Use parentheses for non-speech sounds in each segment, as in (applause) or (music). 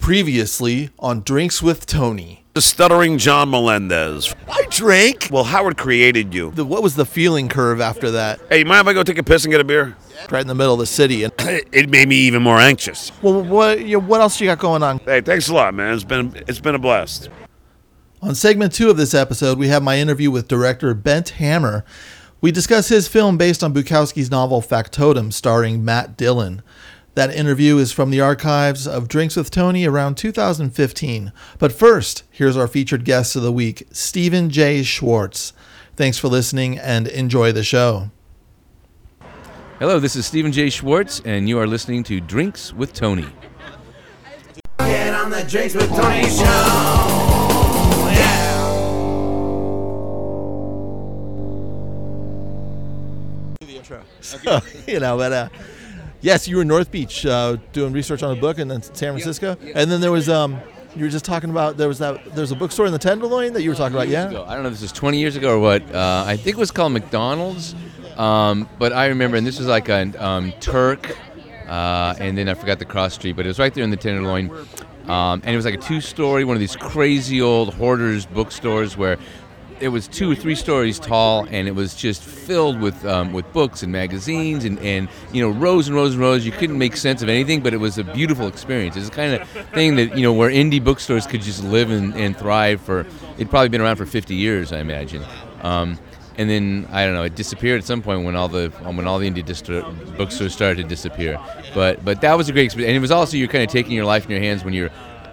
Previously on Drinks with Tony. The stuttering John Melendez. I drank. Well, Howard created you. The, what was the feeling curve after that? Hey, you mind if I go take a piss and get a beer? Right in the middle of the city. And (clears throat) It made me even more anxious. well, what you know, what else you got going on? Hey, thanks a lot, man. It's been it's been a blast. On segment two of this episode, we have my interview with director Bent Hamer. We discuss his film based on Bukowski's novel Factotum, starring Matt Dillon. That interview is from the archives of Drinks with Tony around 2015. But first, here's our featured guest of the week, Stephen Jay Schwartz. Thanks for listening and enjoy the show. Hello, this is Stephen Jay Schwartz, and you are listening to Drinks with Tony. Get on the Drinks with Tony show. Yeah. (laughs) you know, but uh, yes, you were in North Beach uh, doing research on a book, and then San Francisco, and then there was um, you were just talking about there was that there's a bookstore in the Tenderloin that you were talking about, yeah. ago. I don't know if this is 20 years ago or what. Uh, I think it was called McDonald's, um, but I remember, and this was like a um, Turk, uh, and then I forgot the cross street, but it was right there in the Tenderloin. Um, and it was like a two-story, one of these crazy old hoarders bookstores where it was two or three stories tall, and it was just filled with um, with books and magazines and, and you know rows and rows and rows. You couldn't make sense of anything, but it was a beautiful experience. It's the kind of thing that you know where indie bookstores could just live and, and thrive for. It'd probably been around for 50 years, I imagine. Um, and then I don't know, it disappeared at some point when all the when all the indie distro- bookstores started to disappear. But but that was a great experience, and it was also you're kind of taking your life in your hands when you're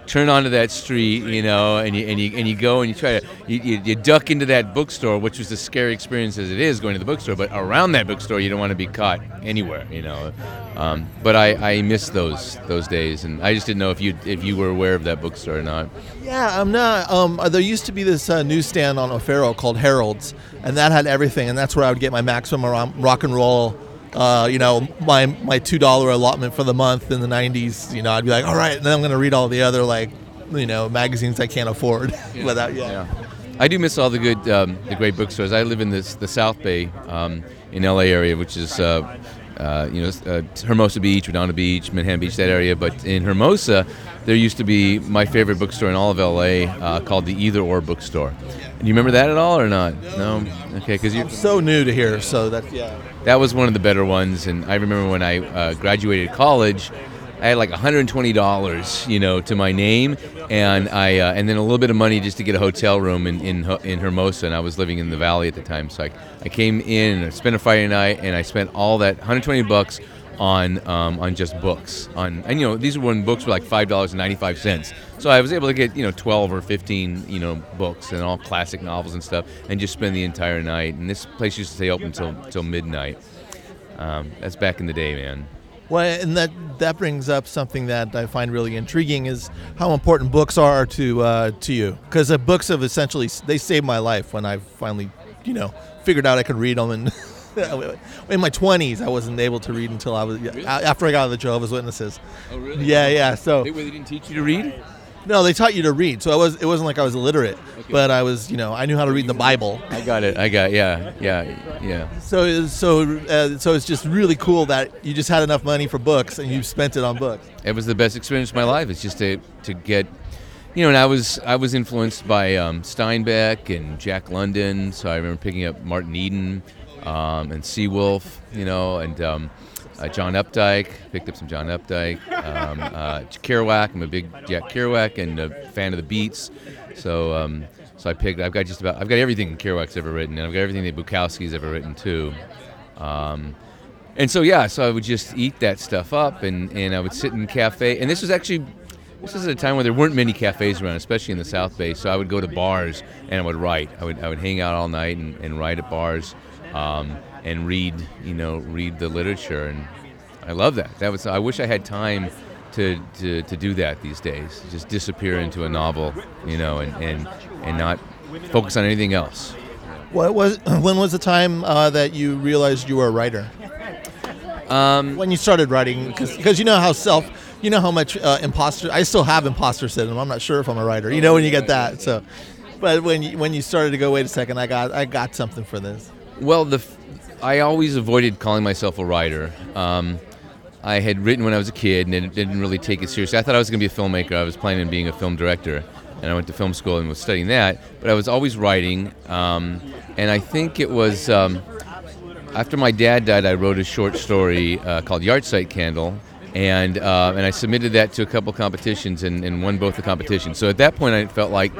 turn onto that street, you know, and you and you and you go and you try to you, you, you duck into that bookstore, which was a scary experience as it is going to the bookstore. But around that bookstore, you don't want to be caught anywhere, you know. Um, but I, I miss those those days, and I just didn't know if you if you were aware of that bookstore or not. Yeah, I'm not. Um, uh, there used to be this uh, newsstand on O'Farrell called Harold's, and that had everything, and that's where I would get my maximum rock and roll. Uh, you know, my my two dollar allotment for the month in the '90s. You know, I'd be like, all right, and then I'm gonna read all the other like, you know, magazines I can't afford (laughs) without. Yeah. Yeah, I do miss all the good, um, the great bookstores. I live in this, the South Bay um, in LA area, which is, uh, uh, you know, uh, Hermosa Beach, Redondo Beach, Manhattan Beach, that area. But in Hermosa, there used to be my favorite bookstore in all of LA uh, called the Either Or Bookstore. Do you remember that at all or not? No. Okay, because you're So new to here, so that yeah. That was one of the better ones, and I remember when I uh, graduated college, I had like $120, you know, to my name, and I uh, and then a little bit of money just to get a hotel room in in, in Hermosa, and I was living in the valley at the time, so I, I came in and I spent a Friday night, and I spent all that 120 bucks on um, on just books on and you know these were when books were like five dollars and ninety five cents so I was able to get you know twelve or fifteen you know books and all classic novels and stuff and just spend the entire night and this place used to stay open until till midnight um, that's back in the day man Well, and that that brings up something that I find really intriguing is how important books are to uh, to you. Because the books have essentially they saved my life when I finally, you know, figured out I could read them. And (laughs) (laughs) in my twenties, I wasn't able to read until I was after I got out of the Jehovah's Witnesses. oh really Yeah, yeah. So they, they didn't teach you to read no, they taught you to read. So I was it wasn't like I was illiterate, but I was you know I knew how to read the Bible. I got it I got yeah yeah yeah So so uh, so it's just really cool that you just had enough money for books and you spent it on books. it was the best experience of my life. It's just to to get, you know, and I was I was influenced by um, Steinbeck and Jack London, so I remember picking up Martin Eden um, and Seawolf, you know, and um, uh, John Updike. Picked up some John Updike. Um, uh, Kerouac. I'm a big Jack Kerouac and a fan of the Beats. So um, so I picked. I've got just about. I've got everything Kerouac's ever written, and I've got everything that Bukowski's ever written too. Um, and so yeah, so I would just eat that stuff up, and, and I would sit in cafe. And this was actually this was at a time where there weren't many cafes around, especially in the South Bay. So I would go to bars and I would write. I would I would hang out all night and, and write at bars, um, and read you know read the literature, and I love that. That was I wish I had time. To, to, to do that these days, just disappear into a novel, you know, and, and, and not focus on anything else. What was (clears throat) when was the time uh, that you realized you were a writer? Um, When you started writing, because you know how self, you know how much uh, imposter. I still have imposter syndrome. I'm not sure if I'm a writer. You know when you get that. So, but when you, when you started to go, wait a second, I got I got something for this. Well, the I always avoided calling myself a writer. Um, I had written when I was a kid and didn't- didn't really take it seriously. I thought I was going to be a filmmaker. I was planning on being a film director, and I went to film school and was studying that. But I was always writing, um, and I think it was um, after my dad died. I wrote a short story uh, called Yardsight Candle, and uh, and I submitted that to a couple competitions and, and won both the competitions. So at that point, I felt like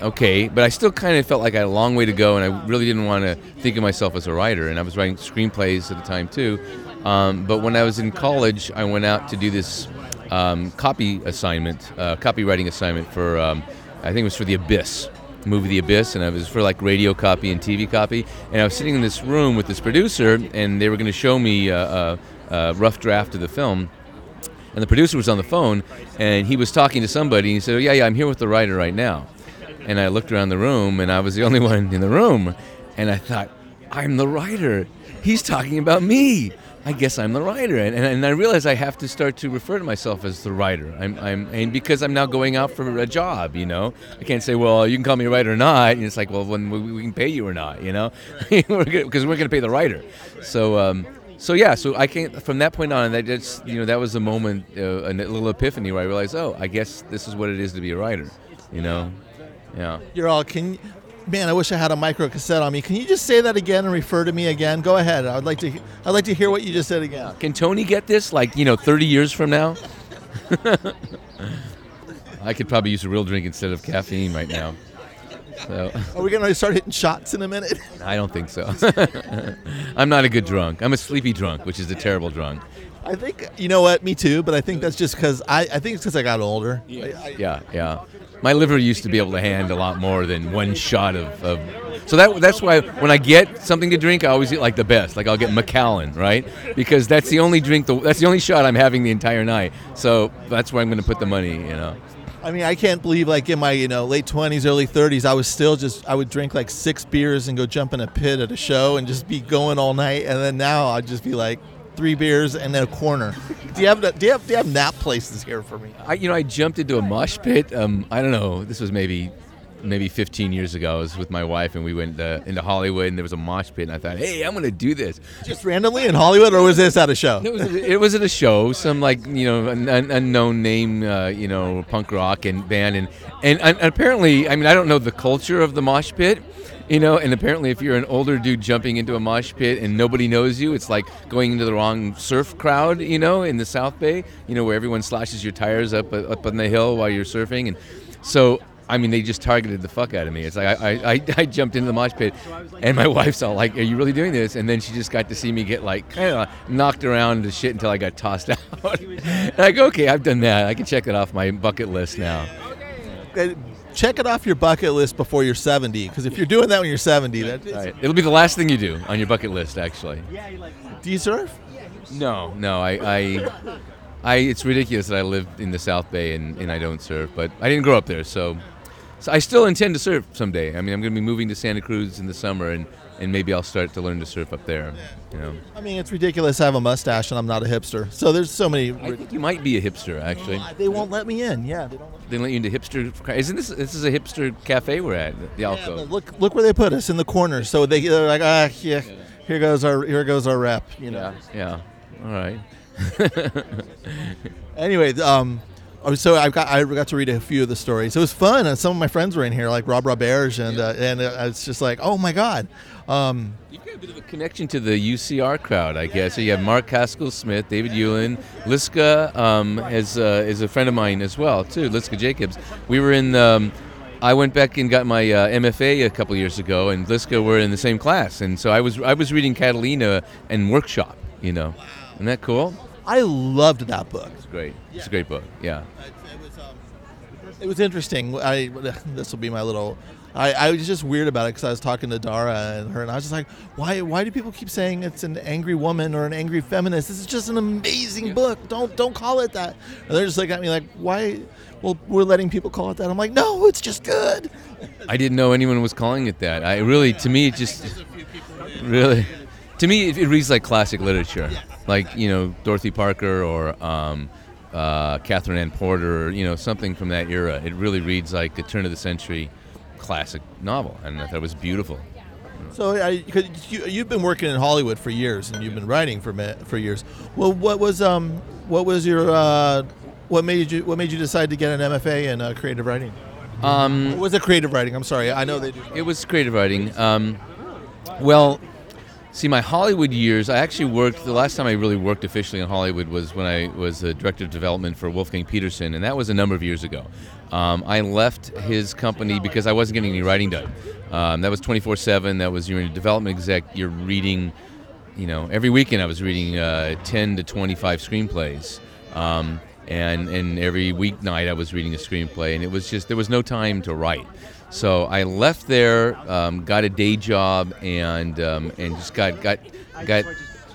okay, but I still kind of felt like I had a long way to go, and I really didn't want to think of myself as a writer. And I was writing screenplays at the time too. Um, but when I was in college, I went out to do this um, copy assignment, uh, copywriting assignment for, um, I think it was for The Abyss, movie The Abyss, and I was for like radio copy and TV copy. And I was sitting in this room with this producer, and they were going to show me a, a, a rough draft of the film and the producer was on the phone and he was talking to somebody and he said oh, yeah yeah i'm here with the writer right now and i looked around the room and i was the only (laughs) one in the room. And i thought i'm the writer. He's talking about me. I guess i'm the writer. And, and, and i realized i have to start to refer to myself as the writer. I'm, I'm and because i'm now going out for a job you know? I can't say well you can call me a writer or not. And it's like well when we, we can pay you or not you know? Because (laughs) we're going to pay the writer. So um, so yeah, so I came from that point on. That just you know that was a moment, uh, a little epiphany where I realized, oh, I guess this is what it is to be a writer. You know, yeah. You're all can. Man, I wish I had a micro cassette on me. Can you just say that again and refer to me again? Go ahead. I'd like to. I'd like to hear what you just said again. Can Tony get this? Like you know, 30 years from now. (laughs) I could probably use a real drink instead of caffeine right now. So Are we gonna start hitting shots in a minute? I don't think so. (laughs) I'm not a good drunk. I'm a sleepy drunk, which is a terrible drunk. I think you know what. Me too. But I think that's just because I. I think it's because I got older. I- I- Yeah, yeah. My liver used to be able to handle a lot more than one shot of. of so that that's why when I get something to drink, I always get like the best. Like I'll get Macallan, right? Because that's the only drink. The, that's the only shot I'm having the entire night. So that's where I'm going to put the money. You know. I mean, I can't believe like in my you know late twenties, early thirties, I was still just I would drink like six beers and go jump in a pit at a show and just be going all night. And then now I'd just be like three beers and then a corner. Do you have do you have do you have nap places here for me? I you know I jumped into a mosh pit. Um, I don't know. This was maybe maybe 15 years ago. I was with my wife and we went uh, into Hollywood and there was a mosh pit and I thought, hey, I'm going to do this. Just randomly in Hollywood, or was this at a show? It was it was at a show, some like you know an, an unknown name, uh, you know, punk rock and band, and, and and apparently, I mean, I don't know the culture of the mosh pit, you know, and apparently, if you're an older dude jumping into a mosh pit and nobody knows you, it's like going into the wrong surf crowd, you know, in the South Bay, you know, where everyone slashes your tires up uh, up on the hill while you're surfing, and so. I mean, they just targeted the fuck out of me. It's like I, I, I, (laughs) jumped into the mosh pit, and my (laughs) wife's all like, "Are you really doing this?" And then she just got to see me get like kind of knocked around to shit until I got tossed (laughs) out. and I go, "Okay, I've done that. I can check it off my bucket list now." Check it off your bucket list before you're 70, because if you're doing that when you're 70, that, All right. It'll be the last thing you do on your bucket list, actually. Yeah. Do you surf? No, no, I, I, I it's ridiculous that I live in the South Bay and, and I don't surf, but I didn't grow up there, so, so I still intend to surf someday. I mean, I'm going to be moving to Santa Cruz in the summer, and, and maybe I'll start to learn to surf up there. You know, I mean, it's ridiculous. I have a mustache and I'm not a hipster. So there's so many. I think you might be a hipster, actually. They won't let me in. Yeah. They don't let me They let you into hipster. Isn't this this is a hipster cafe we're at? The Yeah, look, look where they put us in the corner. So they, they're like, ah, yeah, here goes our, here goes our rep. You know. Yeah. All right. (laughs) Anyway, um, oh, so I got I got to read a few of the stories. It was fun, and some of my friends were in here, like Rob Roberge, and uh, and uh, it's just like, oh my god. Um, You've got a bit of a connection to the UCR crowd, I guess. So you have Mark Haskell Smith, David Ewan, Liska um, is uh, is a friend of mine as well too. Liska Jacobs. We were in. Um, I went back and got my uh, MFA a couple years ago, and Liska were in the same class, and so I was I was reading Catalina and Workshop. You know, isn't that cool? I loved that book. It's great. It's a great book. Yeah. It was, um, it was interesting. I (laughs) this will be my little. I, I was just weird about it because I was talking to Dara and her, and I was just like, "Why? Why do people keep saying it's an angry woman or an angry feminist? This is just an amazing book. Don't don't call it that." And they're just like at me like, "Why? Well, we're letting people call it that." I'm like, "No, it's just good." I didn't know anyone was calling it that. I really, to me, it just really, to me, it, it reads like classic literature, like you know Dorothy Parker or um, uh, Katherine Anne Porter, or, you know something from that era. It really reads like a turn of the century classic novel, and I thought it was beautiful. So I, 'cause you, you've been working in Hollywood for years, and you've been writing for for years. Well, what was um what was your uh, what made you what made you decide to get an MFA in uh, creative writing? Um, was it creative writing? I'm sorry, I know they do. It was creative writing. Um, well, see, my Hollywood years, I actually worked, the last time I really worked officially in Hollywood was when I was the director of development for Wolfgang Petersen, and that was a number of years ago. Um, I left his company because I wasn't getting any writing done. Um, that was 24 7. That was you're a development exec, you're reading, you know, every weekend I was reading uh, 10 to 25 screenplays. Um, and, and every weeknight I was reading a screenplay, and it was just, there was no time to write. So I left there, um, got a day job, and um, and just got got got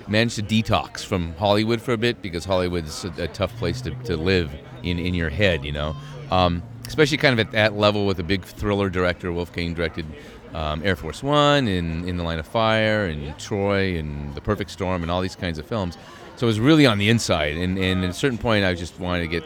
managed to detox from Hollywood for a bit because Hollywood's a, a tough place to, to live in in your head, you know. Um, especially kind of at that level with a big thriller director, Wolfgang directed um, Air Force One and In the Line of Fire and Troy and The Perfect Storm and all these kinds of films. So it was really on the inside, and, and at a certain point, I just wanted to get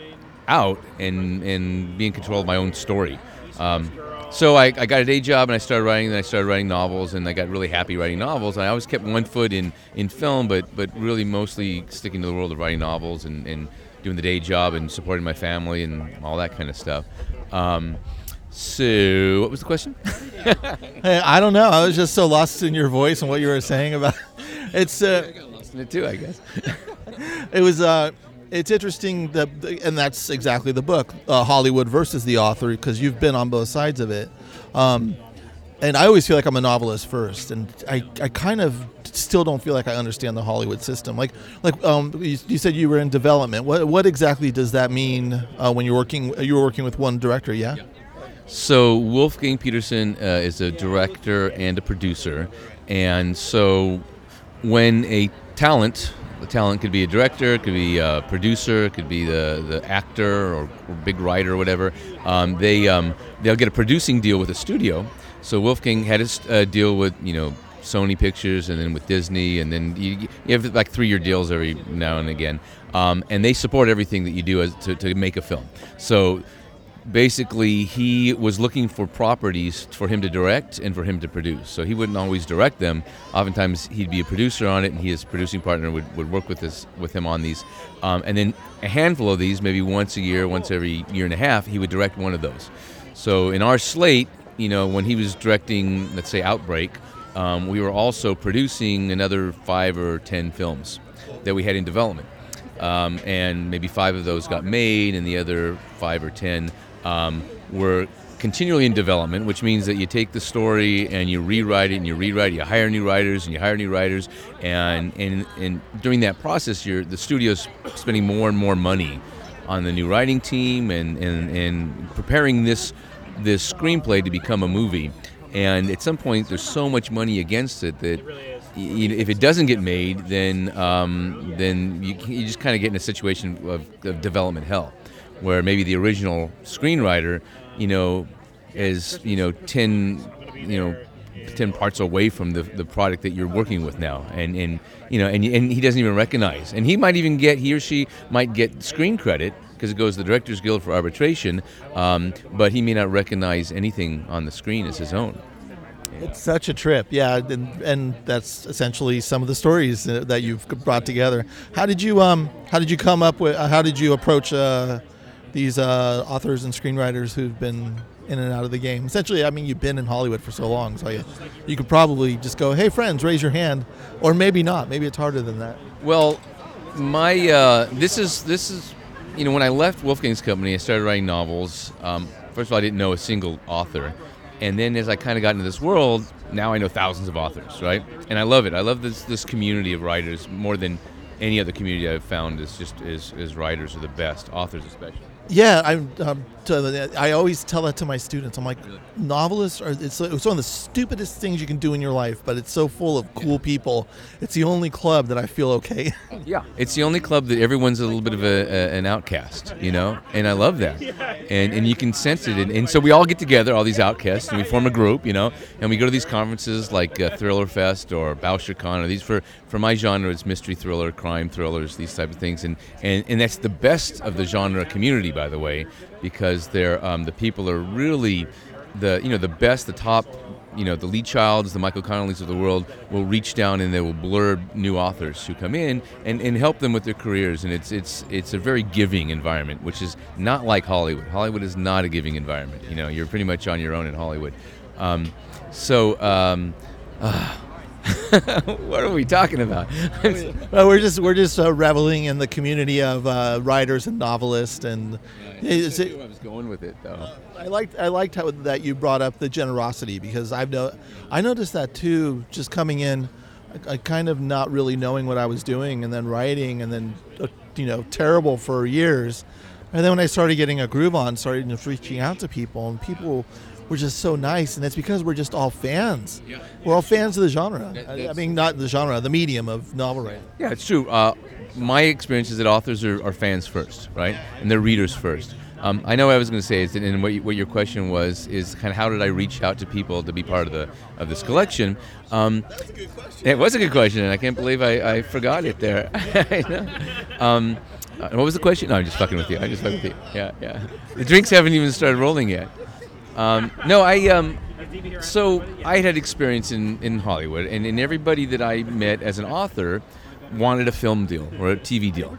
out and and be in control of my own story. Um, so I, I got a day job and I started writing. Then I started writing novels, and I got really happy writing novels. And I always kept one foot in, in film, but but really mostly sticking to the world of writing novels and, and doing the day job and supporting my family and all that kind of stuff. Um, so what was the question? (laughs) Hey, I don't know. I was just so lost in your voice and what you were saying about. (laughs) It's uh, Lost in it too, I guess. (laughs) it was uh, it's interesting that, and that's exactly the book, uh, Hollywood versus the author, because you've been on both sides of it. Um, and I always feel like I'm a novelist first, and I, I kind of still don't feel like I understand the Hollywood system. Like like um, you, you said you were in development. What what exactly does that mean uh, when you're working? You were working with one director, yeah. So Wolfgang Petersen uh, is a director and a producer, and so when a talent, the talent could be a director, it could be a producer, it could be the, the actor or, or big writer or whatever. Um, they um, they'll get a producing deal with a studio. So Wolfgang had his uh, deal with you know Sony Pictures and then with Disney, and then you, you have like three-year deals every now and again, um, and they support everything that you do as, to, to make a film. So basically he was looking for properties for him to direct and for him to produce. So he wouldn't always direct them. Oftentimes he'd be a producer on it, and his producing partner, would, would work with this with him on these. Um, and then a handful of these, maybe once a year, once every year and a half, he would direct one of those. So in our slate, you know, when he was directing, let's say Outbreak, um, we were also producing another five or ten films that we had in development. Um, and maybe five of those got made, and the other five or ten um, were continually in development, which means that you take the story and you rewrite it and you rewrite it. You hire new writers and you hire new writers, and and, and during that process, you're the studio's spending more and more money on the new writing team and and, and preparing this this screenplay to become a movie. And at some point, there's so much money against it that if it doesn't get made, then um, then you, you just kind of get in a situation of, of development hell, where maybe the original screenwriter, you know, is you know ten, you know, ten parts away from the, the product that you're working with now, and and you know, and and he doesn't even recognize, and he might even get he or she might get screen credit because it goes to the Directors Guild for arbitration, um, but he may not recognize anything on the screen as his own. It's such a trip, yeah, and, and that's essentially some of the stories that you've brought together. How did you um How did you come up with? uh, How did you approach uh, these uh, authors and screenwriters who've been in and out of the game? Essentially, I mean, you've been in Hollywood for so long, so you, you could probably just go, "Hey, friends, raise your hand," or maybe not. Maybe it's harder than that. Well, my uh, this is this is you know when I left Wolfgang's company, I started writing novels. Um, first of all, I didn't know a single author, and then as I kind of got into this world, now I know thousands of authors, right? And I love it. I love this this community of writers more than any other community I've found. Is just is is writers are the best, authors especially. Yeah, I um, to, I always tell that to my students. I'm like, novelists are it's, it's one of the stupidest things you can do in your life, but it's so full of cool people. It's the only club that I feel okay. (laughs) Yeah, it's the only club that everyone's a little bit of a, a, an outcast, you know, and I love that, and and you can sense it, and, and so we all get together, all these outcasts, and we form a group, you know, and we go to these conferences like uh, Thriller Fest or Bouchercon, or these for for my genre, it's mystery thriller, crime thrillers, these type of things, and and and that's the best of the genre community, by the way, because they're um, the people are really the you know the best, the top, you know the Lee Childs, the Michael Connellys of the world will reach down and they will blurb new authors who come in and, and help them with their careers. And it's it's it's a very giving environment, which is not like Hollywood. Hollywood is not a giving environment. You know, you're pretty much on your own in Hollywood. Um, so. Um, (laughs) what are we talking about? (laughs) Well, we're just we're just uh, reveling in the community of uh, writers and novelists, and it's- I was going with it though. I liked I liked how that you brought up the generosity because I've no, I noticed that too. Just coming in, I, I kind of not really knowing what I was doing, and then writing, and then uh, you know terrible for years, and then when I started getting a groove on, started reaching out to people, and people were just so nice, and it's because we're just all fans. Yeah. We're all fans of the genre. That- I, I mean, not the genre, the medium of novel writing. Yeah, it's true. Uh, my experience is that authors are, are fans first, right? And they're readers first. Um, I know what I was going to say is, that, and what, you, what your question was is kind of how did I reach out to people to be part of the of this collection? Um, it was a good question, and I can't believe I, I forgot it there. (laughs) Um, uh, what was the question? No, I'm just fucking with you. I'm just fucking with you. Yeah, yeah. The drinks haven't even started rolling yet. Um, no, I um, so I had experience in, in Hollywood, and, and everybody that I met as an author wanted a film deal or a TV deal.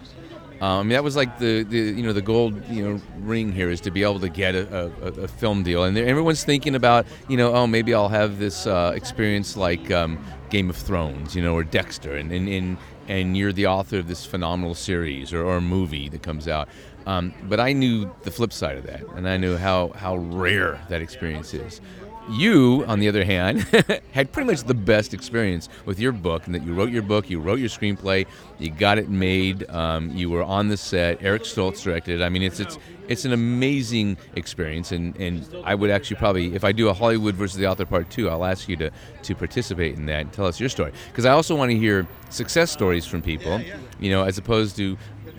Um, that was like the, the you know the gold you know ring here is to be able to get a, a, a film deal, and everyone's thinking about you know oh maybe I'll have this uh, experience like um, Game of Thrones you know or Dexter, and and, and and you're the author of this phenomenal series or, or movie that comes out. Um, but I knew the flip side of that, and I knew how how rare that experience is. You, on the other hand, (laughs) had pretty much the best experience with your book, and that you wrote your book, you wrote your screenplay, you got it made, um, you were on the set. Eric Stoltz directed. it. I mean, it's it's it's an amazing experience, and, and I would actually probably, if I do a Hollywood versus the author part two, I'll ask you to to participate in that and tell us your story, because I also want to hear success stories from people, you know, as opposed to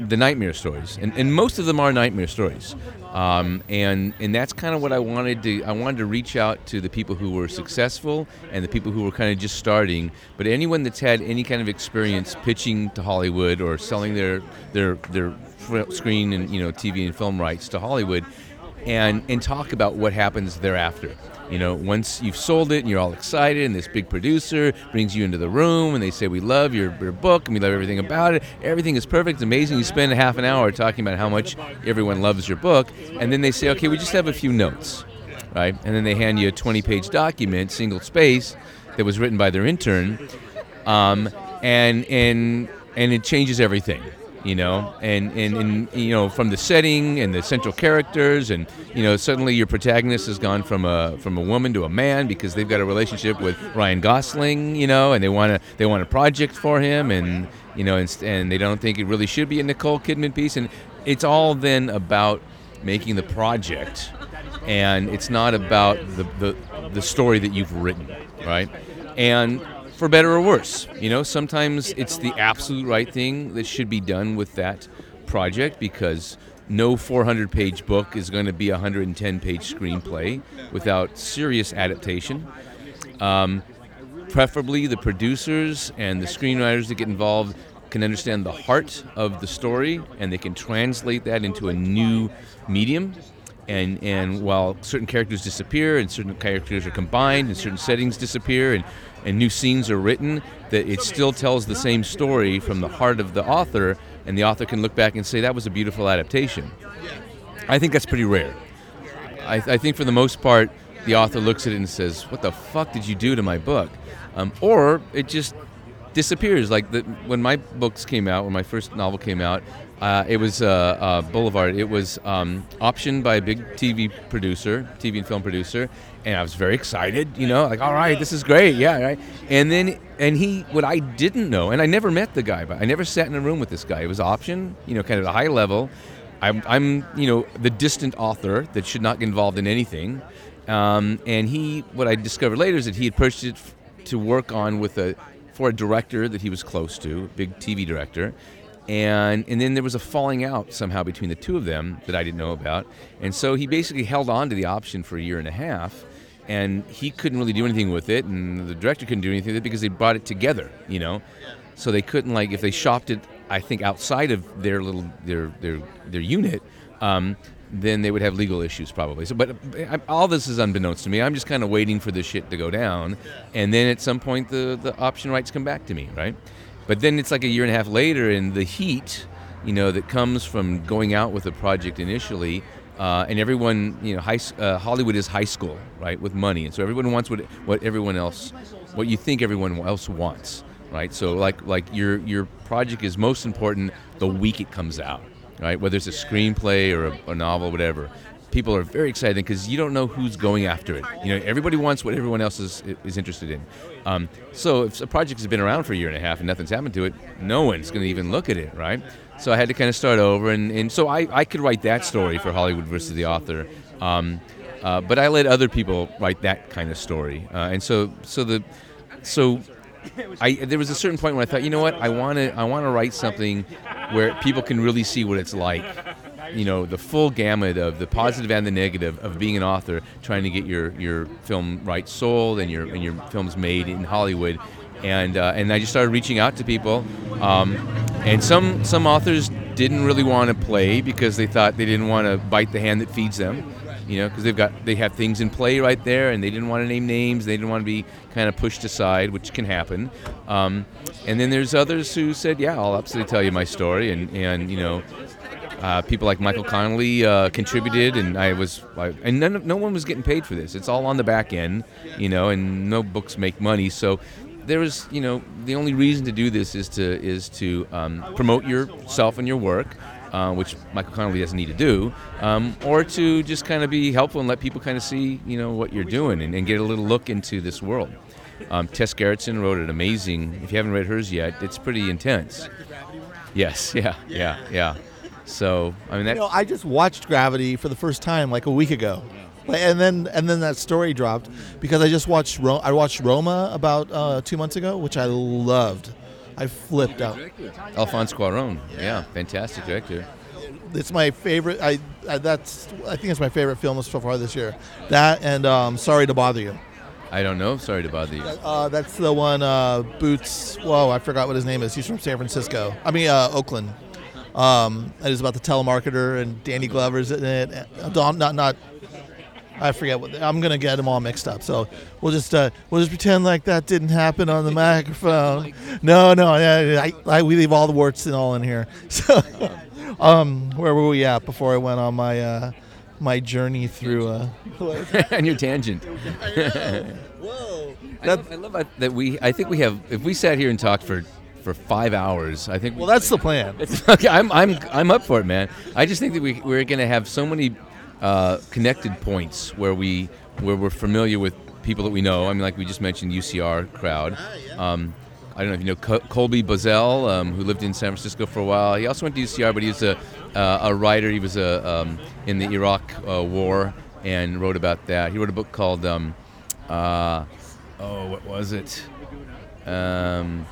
the nightmare stories, and, and most of them are nightmare stories, um, and and that's kind of what I wanted to. I wanted to reach out to the people who were successful and the people who were kind of just starting. But anyone that's had any kind of experience pitching to Hollywood or selling their their their screen and you know TV and film rights to Hollywood, and and talk about what happens thereafter. You know, once you've sold it and you're all excited, and this big producer brings you into the room and they say, We love your, your book and we love everything about it. Everything is perfect, it's amazing. You spend half an hour talking about how much everyone loves your book, and then they say, Okay, we just have a few notes, right? And then they hand you a 20 page document, single space, that was written by their intern, um, and, and, and it changes everything you know? And, and and you know from the setting and the central characters and you know suddenly your protagonist has gone from a from a woman to a man because they've got a relationship with Ryan Gosling you know and they want to they want a project for him and you know and, and they don't think it really should be a Nicole Kidman piece. And it's all then about making the project. And it's not about the the, the story that you've written right? And for better or worse. You know, sometimes it's the absolute right thing that should be done with that project because no 400 page book is going to be a 110 page screenplay without serious adaptation. Um, preferably, the producers and the screenwriters that get involved can understand the heart of the story and they can translate that into a new medium and and while certain characters disappear and certain characters are combined and certain settings disappear and and new scenes are written that it still tells the same story from the heart of the author and the author can look back and say that was a beautiful adaptation i think that's pretty rare i, I think for the most part the author looks at it and says what the fuck did you do to my book um, or it just disappears. Like the, when my books came out, when my first novel came out, uh, it was uh, uh, Boulevard. It was um, optioned by a big TV producer, TV and film producer, and I was very excited. You know, like all right, this is great, yeah, right. And then and he, what I didn't know, and I never met the guy, but I never sat in a room with this guy. It was option, you know, kind of a high level. I'm, I'm, you know, the distant author that should not get involved in anything. Um, and he, what I discovered later is that he had purchased it f- to work on with a for a director that he was close to, a big TV director. And, and then there was a falling out somehow between the two of them that I didn't know about. And so he basically held on to the option for a year and a half. And he couldn't really do anything with it, and the director couldn't do anything with it because they brought it together, you know. So they couldn't like if they shopped it, I think outside of their little their their their unit, um, then they would have legal issues probably. So, but all this is unbeknownst to me. I'm just kind of waiting for this shit to go down, and then at some point the the option rights come back to me, right? But then it's like a year and a half later, and the heat, you know, that comes from going out with a project initially. Uh, and everyone, you know, high, uh, Hollywood is high school, right, with money, and so everyone wants what what everyone else, what you think everyone else wants, right? So like like your your project is most important the week it comes out, right? Whether it's a screenplay or a, a novel, whatever. People are very excited because you don't know who's going after it. You know, everybody wants what everyone else is is interested in. Um, so if a project has been around for a year and a half and nothing's happened to it, no one's going to even look at it, right? So I had to kind of start over, and, and so I, I could write that story for Hollywood versus the author. Um, uh, but I let other people write that kind of story, uh, and so so the so I there was a certain point when I thought, you know what, I want to I want to write something where people can really see what it's like. You know, the full gamut of the positive and the negative of being an author, trying to get your, your film rights sold and your and your films made in Hollywood, and uh, and I just started reaching out to people, um, and some some authors didn't really want to play because they thought they didn't want to bite the hand that feeds them you know, because they've got they have things in play right there, and they didn't want to name names. They didn't want to be kind of pushed aside, which can happen. Um, and then there's others who said, "Yeah, I'll absolutely tell you my story," and and you know. Uh, people like Michael Connelly uh, contributed, and I was, I, and none, no one was getting paid for this. It's all on the back end, you know, and no books make money. So there was, you know, the only reason to do this is to is to um, promote yourself and your work, uh, which Michael Connelly doesn't need to do, um, or to just kind of be helpful and let people kind of see, you know, what you're doing and, and get a little look into this world. Um, Tess Gerritsen wrote an amazing. If you haven't read hers yet, it's pretty intense. Yes, (laughs) yeah, yeah, yeah. So I mean. You know, I just watched Gravity for the first time like a week ago, Like, and then and then that story dropped because I just watched Ro- I watched Roma about uh, two months ago, which I loved. I flipped out. Alphonse Cuarón, yeah, fantastic director. It's my favorite. I, I that's I think it's my favorite film so far this year. That and um, Sorry to Bother You. I don't know. Sorry to bother you. Uh, that's the one. Uh, Boots. Whoa, I forgot what his name is. He's from San Francisco. I mean uh, Oakland. Um, it is about the telemarketer and Danny Glover's in it. Uh, Dom- not not. I forget what I'm gonna get them all mixed up. So we'll just uh, we'll just pretend like that didn't happen on the microphone. No, no, yeah, I, I, we leave all the warts and all in here. (laughs) So, um, where were we at before I went on my uh, my journey through? Uh, (laughs) and your tangent. (laughs) Whoa. I love, I love that- that we. I think we have. If we sat here and talked for for five hours, I think. Well, that's the plan. It's, okay, I'm, I'm, I'm up for it, man. I just think that we, we're going to have so many uh, connected points where we where we're familiar with people that we know. I mean, like we just mentioned, UCR crowd. Um, I don't know if you know Col- Colby Buzzell, um, who lived in San Francisco for a while. He also went to UCR, but he was a, uh, a writer. He was a, um, in the Iraq uh, War and wrote about that. He wrote a book called, um, uh, oh, what was it? Um,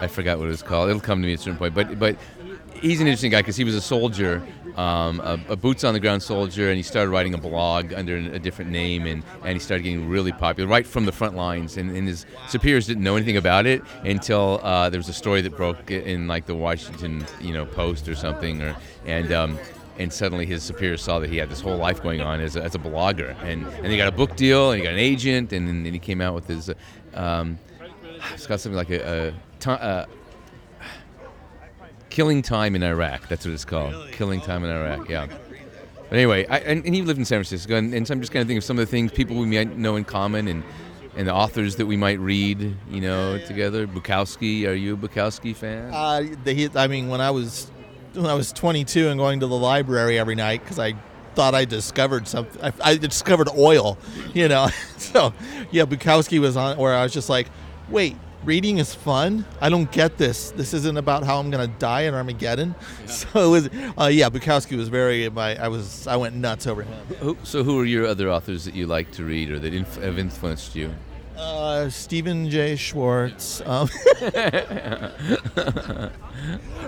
I forgot what it was called. It'll come to me at a certain point. But but he's an interesting guy because he was a soldier, um, a, a boots on the ground soldier, and he started writing a blog under a different name, and, and he started getting really popular right from the front lines. And, and his superiors didn't know anything about it until uh, there was a story that broke in like the Washington you know Post or something, or and. Um, and suddenly his superiors saw that he had this whole life going on as a, as a blogger, and, and he got a book deal, and he got an agent, and then he came out with his, um, it's got something like a, a uh, Killing Time in Iraq. That's what it's called. Killing Time in Iraq. Yeah. But anyway, I, and, and he lived in San Francisco, and, and so I'm just kind of thinking of some of the things people we might know in common, and and the authors that we might read, you know, together. Bukowski, are you a Bukowski fan? Uh, they, I mean, when I was when I was 22 and going to the library every night because I thought I discovered something. I, I discovered oil, you know. (laughs) so yeah, Bukowski was on where I was just like, wait. Reading is fun. I don't get this. This isn't about how I'm gonna die in Armageddon. (laughs) So it was, uh, yeah. Bukowski was very. My, I was. I went nuts over him. Who, so who are your other authors that you like to read or that inf- have influenced you? Uh, Stephen Jay Schwartz. Um, (laughs) uh,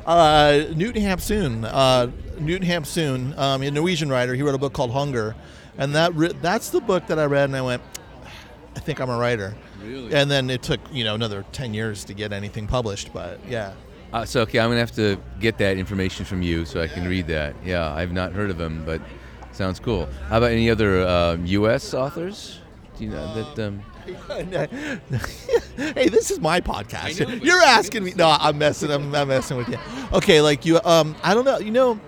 Knut Hamsun. Uh, Knut Hamsun, um, a Norwegian writer. He wrote a book called Hunger, and that re- that's the book that I read, and I went, I think I'm a writer. Really? And then it took you know another ten years to get anything published, but yeah. Uh, so okay, I'm gonna have to get that information from you so I can read that. Yeah, I've not heard of him, but sounds cool. How about any other uh, U.S. authors? Do you know that? Um, (laughs) hey, this is my podcast. You're asking me. No, I'm messing. I'm, I'm messing with you. Okay, like you. Um, I don't know. You know,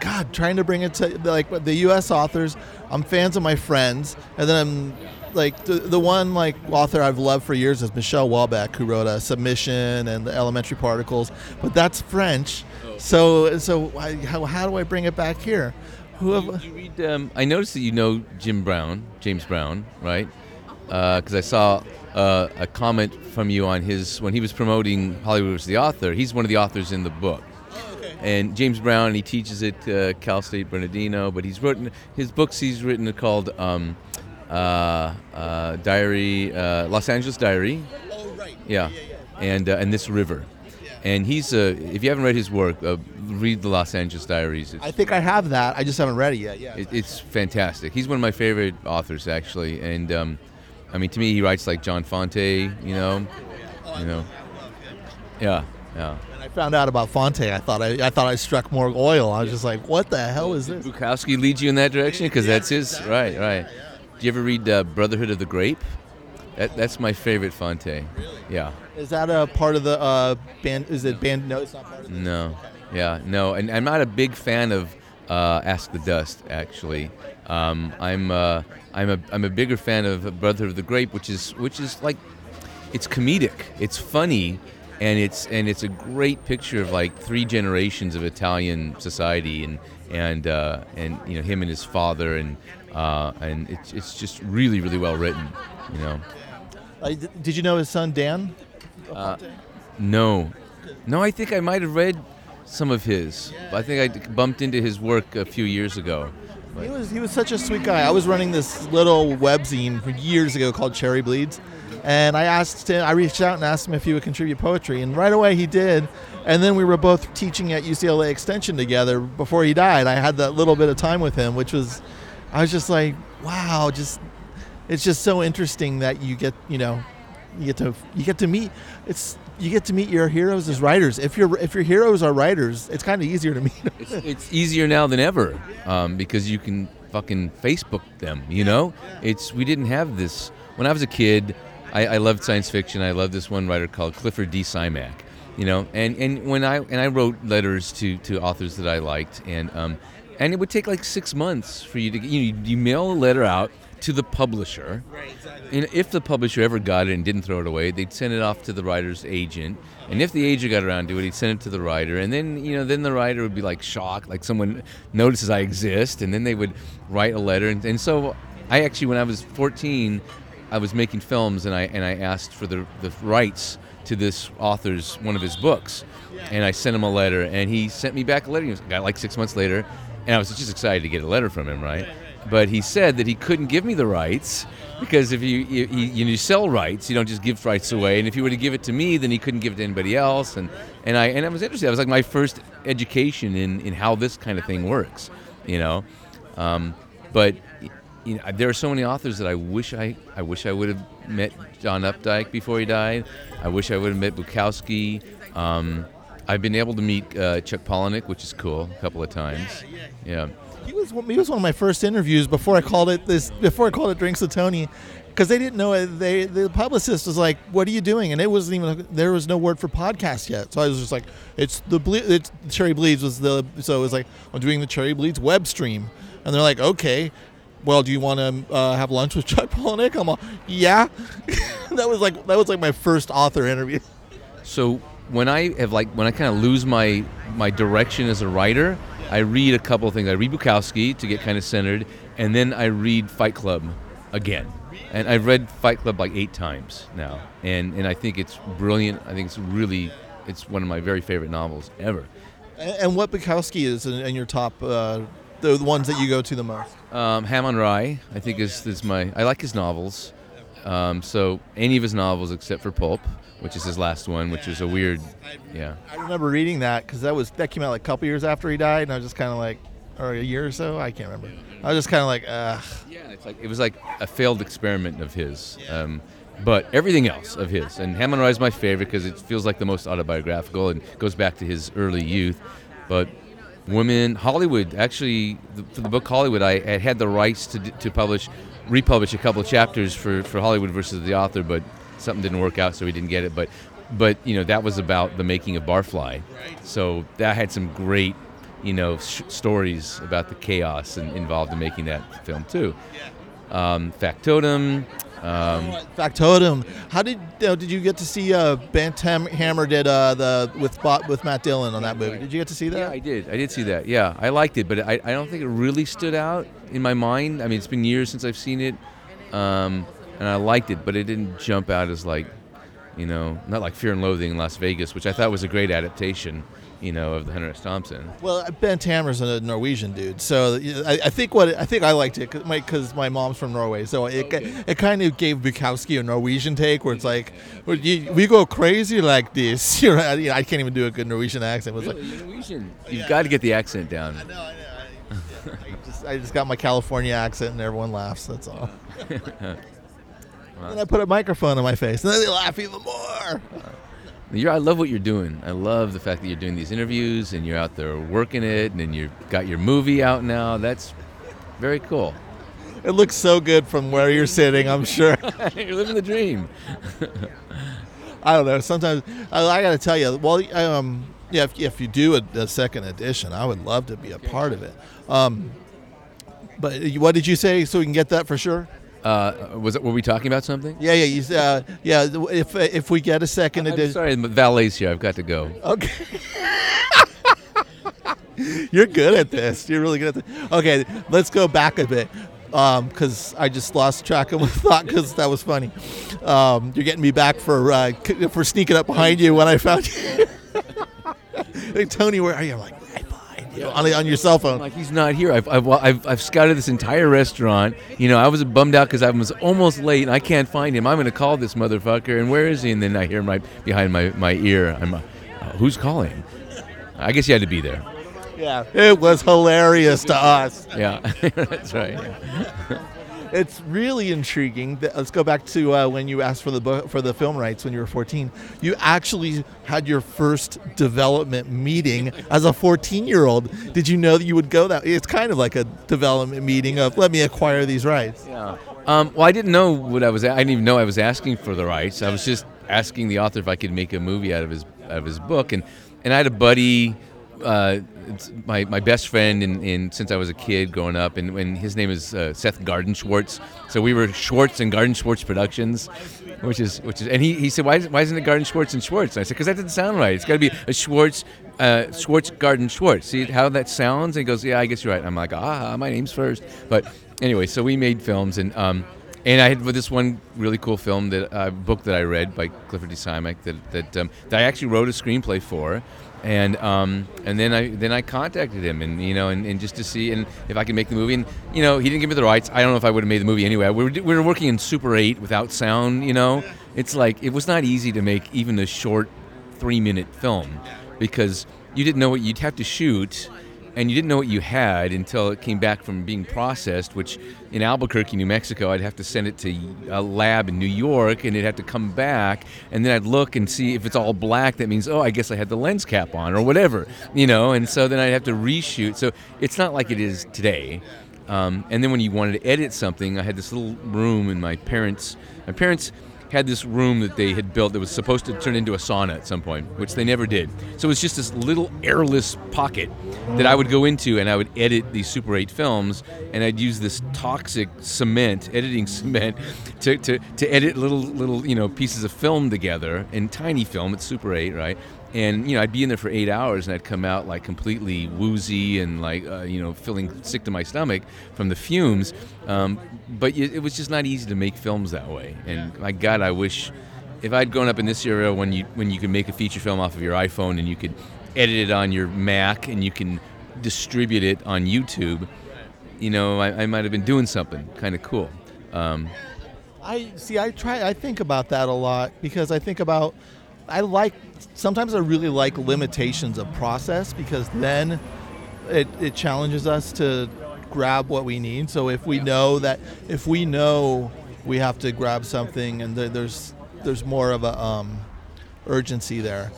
God, trying to bring it to like the U.S. authors. I'm fans of my friends, and then I'm like the, the one like author I've loved for years is Michel Houellebecq, who wrote a submission and the elementary particles. But that's French. So so I, how, how do I bring it back here? Who have, you read? Um, I noticed that you know Jim Brown, James Brown, right? Because I saw uh, a comment from you on his when he was promoting Hollywood as the author. He's one of the authors in the book. And James Brown, he teaches at uh, Cal State Bernardino, but he's written his books. He's written are called um, uh, uh, Diary, uh, Los Angeles Diary. Oh right. Yeah, and uh, and this river. And he's uh, if you haven't read his work, uh, read the Los Angeles Diaries. It's, I think I have that. I just haven't read it yet. Yeah. it, it's fantastic. He's one of my favorite authors, actually. And um, I mean, to me, he writes like John Fante. You know, you know. Yeah, yeah. When I found out about Fonte, I thought I, I thought I struck more oil. I was just like, what the hell is this? Bukowski leads you in that direction because that's his. Right, right. Do you ever read uh, Brotherhood of the Grape? That, that's my favorite Fante. Really? Yeah. Is that a part of the uh, band? Is it band? No, it's not part of it. No, yeah, no, and I'm not a big fan of uh, Ask the Dust. Actually, um, I'm uh, I'm a I'm a bigger fan of Brother of the Grape, which is which is like it's comedic, it's funny, and it's and it's a great picture of like three generations of Italian society and and uh, and you know him and his father and uh, and it's it's just really really well written, you know. Uh, did you know his son Dan? No, no. I think I might have read some of his. I think I bumped into his work a few years ago. He was he was such a sweet guy. I was running this little webzine for years ago called Cherry Bleeds, and I asked him. I reached out and asked him if he would contribute poetry, and right away he did. And then we were both teaching at UCLA Extension together before he died. I had that little bit of time with him, which was, I was just like, wow, just it's just so interesting that you get you know you get to you get to meet it's you get to meet your heroes as writers if your if your heroes are writers it's kind of easier to meet them. It's, it's easier now than ever um, because you can fucking Facebook them. You know, it's we didn't have this when I was a kid. I, I loved science fiction. I loved this one writer called Clifford D. Simak. You know, and, and when I and I wrote letters to, to authors that I liked, and um, and it would take like six months for you to you know, you mail a letter out to the publisher. Right. And if the publisher ever got it and didn't throw it away, they'd send it off to the writer's agent. And if the agent got around to it, he'd send it to the writer. And then, you know, then the writer would be like shocked, like someone notices I exist, and then they would write a letter. And, and so I actually, when I was 14, I was making films, and I and I asked for the the rights to this author's one of his books, and I sent him a letter, and he sent me back a letter. He was- got like six months later, and I was just excited to get a letter from him, right? But he said that he couldn't give me the rights because if you you, you, you sell rights, you don't just give rights away. And if you were to give it to me, then he couldn't give it to anybody else. And and I and I was interested. That was like my first education in in how this kind of thing works, you know. Um, but you know, there are so many authors that I wish I I wish I would have met John Updike before he died. I wish I would have met Bukowski. Um, I've been able to meet uh, Chuck Palahniuk, which is cool, a couple of times. Yeah. He was one- he was one of my first interviews before I called it this before I called it Drinks with Tony, because they didn't know it. They the publicist was like, "What are you doing?" And it wasn't even there was no word for podcast yet. So I was just like, "It's the ble- it's Cherry Bleeds was the so it was like I'm doing the Cherry Bleeds web stream," and they're like, "Okay." Well, do you want to uh, have lunch with (laughs) Chuck Palahniuk? I'm all, yeah. (laughs) that was like that was like my first author interview. So when I have like when I kind of lose my my direction as a writer, I read a couple of things. I read Bukowski to get kind of centered, and then I read Fight Club again. And I've read Fight Club like eight times now, and and I think it's brilliant. I think it's really it's one of my very favorite novels ever. And, and what Bukowski is in, in your top uh, the ones that you go to the most? Um, Ham on Rye, I think is, is my. I like his novels. Um, so any of his novels except for Pulp, which is his last one, which is a weird, yeah. I remember reading that because that was that came out like a couple years after he died, and I was just kind of like, or a year or so, I can't remember. I was just kind of like, ugh. Yeah, it's like it was like a failed experiment of his. Um, but everything else of his. And Ham on Rye is my favorite because it feels like the most autobiographical and goes back to his early youth. But women, Hollywood, actually, the, for the book Hollywood, I, I had the rights to, to publish, republish a couple of chapters for, for Hollywood versus the author, but something didn't work out, so we didn't get it. But, but you know, that was about the making of Barfly. So that had some great, you know, sh- stories about the chaos and involved in making that film too. Um, Factotum. Um, Factotum. How did uh, did you get to see uh, Bent Ham- Hamer did uh, the with with Matt Dillon on that movie? Did you get to see that? Yeah, I did. I did see that. Yeah, I liked it, but I, I don't think it really stood out in my mind. I mean, it's been years since I've seen it, um, and I liked it, but it didn't jump out as like, you know, not like Fear and Loathing in Las Vegas, which I thought was a great adaptation, you know, of the Hunter S. Thompson. Well, Bent Hamer's a Norwegian dude, so I, I think what I think I liked it because my, my mom's from Norway, so it it kind of gave Bukowski a Norwegian take where it's like "Well, you- we go crazy like this. (laughs) You're, you know, I can't even do a good Norwegian accent. It was like, Norwegian. You've got to get the accent down. no, I know, I, yeah, I just, I just got my California accent and everyone laughs. That's all. (laughs) and I put a microphone on my face, and then they laugh even more. You're, I love what you're doing. I love the fact that you're doing these interviews and you're out there working it, and then you've got your movie out now. That's very cool. It looks so good from where you're sitting. I'm sure. (laughs) you're living the dream. I don't know. Sometimes I, I got to tell you. Well, um, yeah, if, if you do a, a second edition, I would love to be a part of it. Um, but what did you say? So we can get that for sure. Uh, was it, were we talking about something? Yeah, yeah, you, uh, yeah. If if we get a 2nd I'm edition, sorry, the valet's here. I've got to go. okay. (laughs) You're good at this. You're really good at this. Okay, let's go back a bit because I just lost track of my (laughs) thought because that was funny. Um, you're getting me back for uh, for sneaking up behind you when I found you. (laughs) Hey, Tony, where are you? I'm like you on, on your cell I'm phone. like he's not here. I've, I've, I've, I've scouted this entire restaurant. You know, I was bummed out because I was almost late and I can't find him. I'm going to call this motherfucker. And where is he? And then I hear him right behind my, my ear. I'm, uh, who's calling? I guess you had to be there. Yeah, it was hilarious to us. Yeah, (laughs) that's right. (laughs) It's really intriguing. Let's go back to uh, when you asked for the book, for the film rights when you were 14. You actually had your first development meeting as a 14 year old. Did you know that you would go that? It's kind of like a development meeting of let me acquire these rights. Yeah. Um, well, I didn't know what I was. I didn't even know I was asking for the rights. I was just asking the author if I could make a movie out of his out of his book, and and I had a buddy, uh, my my best friend in, in since I was a kid growing up, and, and his name is uh, Seth Garden Schwartz. So we were Schwartz and Garden Schwartz Productions, which is which is, and he, he said, why, is- why isn't it Garden Schwartz and Schwartz? And I said, because that doesn't sound right. It's got to be a Schwartz. Uh, Schwartz Garden Schwartz. See how that sounds? And he goes, "Yeah, I guess you're right." I'm like, "Ah, my name's first. But anyway, so we made films, and um, and I had this one really cool film that uh, book that I read by Clifford D. That that, um, that I actually wrote a screenplay for, and um, and then I then I contacted him and you know and, and just to see and if I could make the movie and you know he didn't give me the rights. I don't know if I would have made the movie anyway. We were, we were working in Super 8 without sound. You know, it's like it was not easy to make even a short three minute film because you didn't know what you'd have to shoot and you didn't know what you had until it came back from being processed which in albuquerque new mexico i'd have to send it to a lab in new york and it'd have to come back. And then i'd look and see if it's all black that means oh i guess i had the lens cap on or whatever you know? And so then i'd have to reshoot. So it's not like it is today. Um, and then when you wanted to edit something i had this little room in my parents my parents had this room that they had built that was supposed to turn into a sauna at some point, which they never did. So it was just this little airless pocket that I would go into and I would edit these Super 8 films and I'd use this toxic cement, editing (laughs) cement, to, to, to edit little little you know pieces of film together in tiny film. It's Super 8, right? And you know I'd be in there for eight hours and I'd come out like completely woozy and like uh, you know feeling sick to my stomach from the fumes. Um, but it was just not easy to make films that way. And my God, I wish if I'd grown up in this era when you when you could make a feature film off of your iPhone and you could edit it on your Mac and you can distribute it on YouTube, you know, I, I might have been doing something kind of cool. Um, I see. I try. I think about that a lot because I think about. I like. Sometimes I really like limitations of process because then it, it challenges us to grab what we need. So if we know that, if we know we have to grab something, and there, there's there's more of a um, urgency there.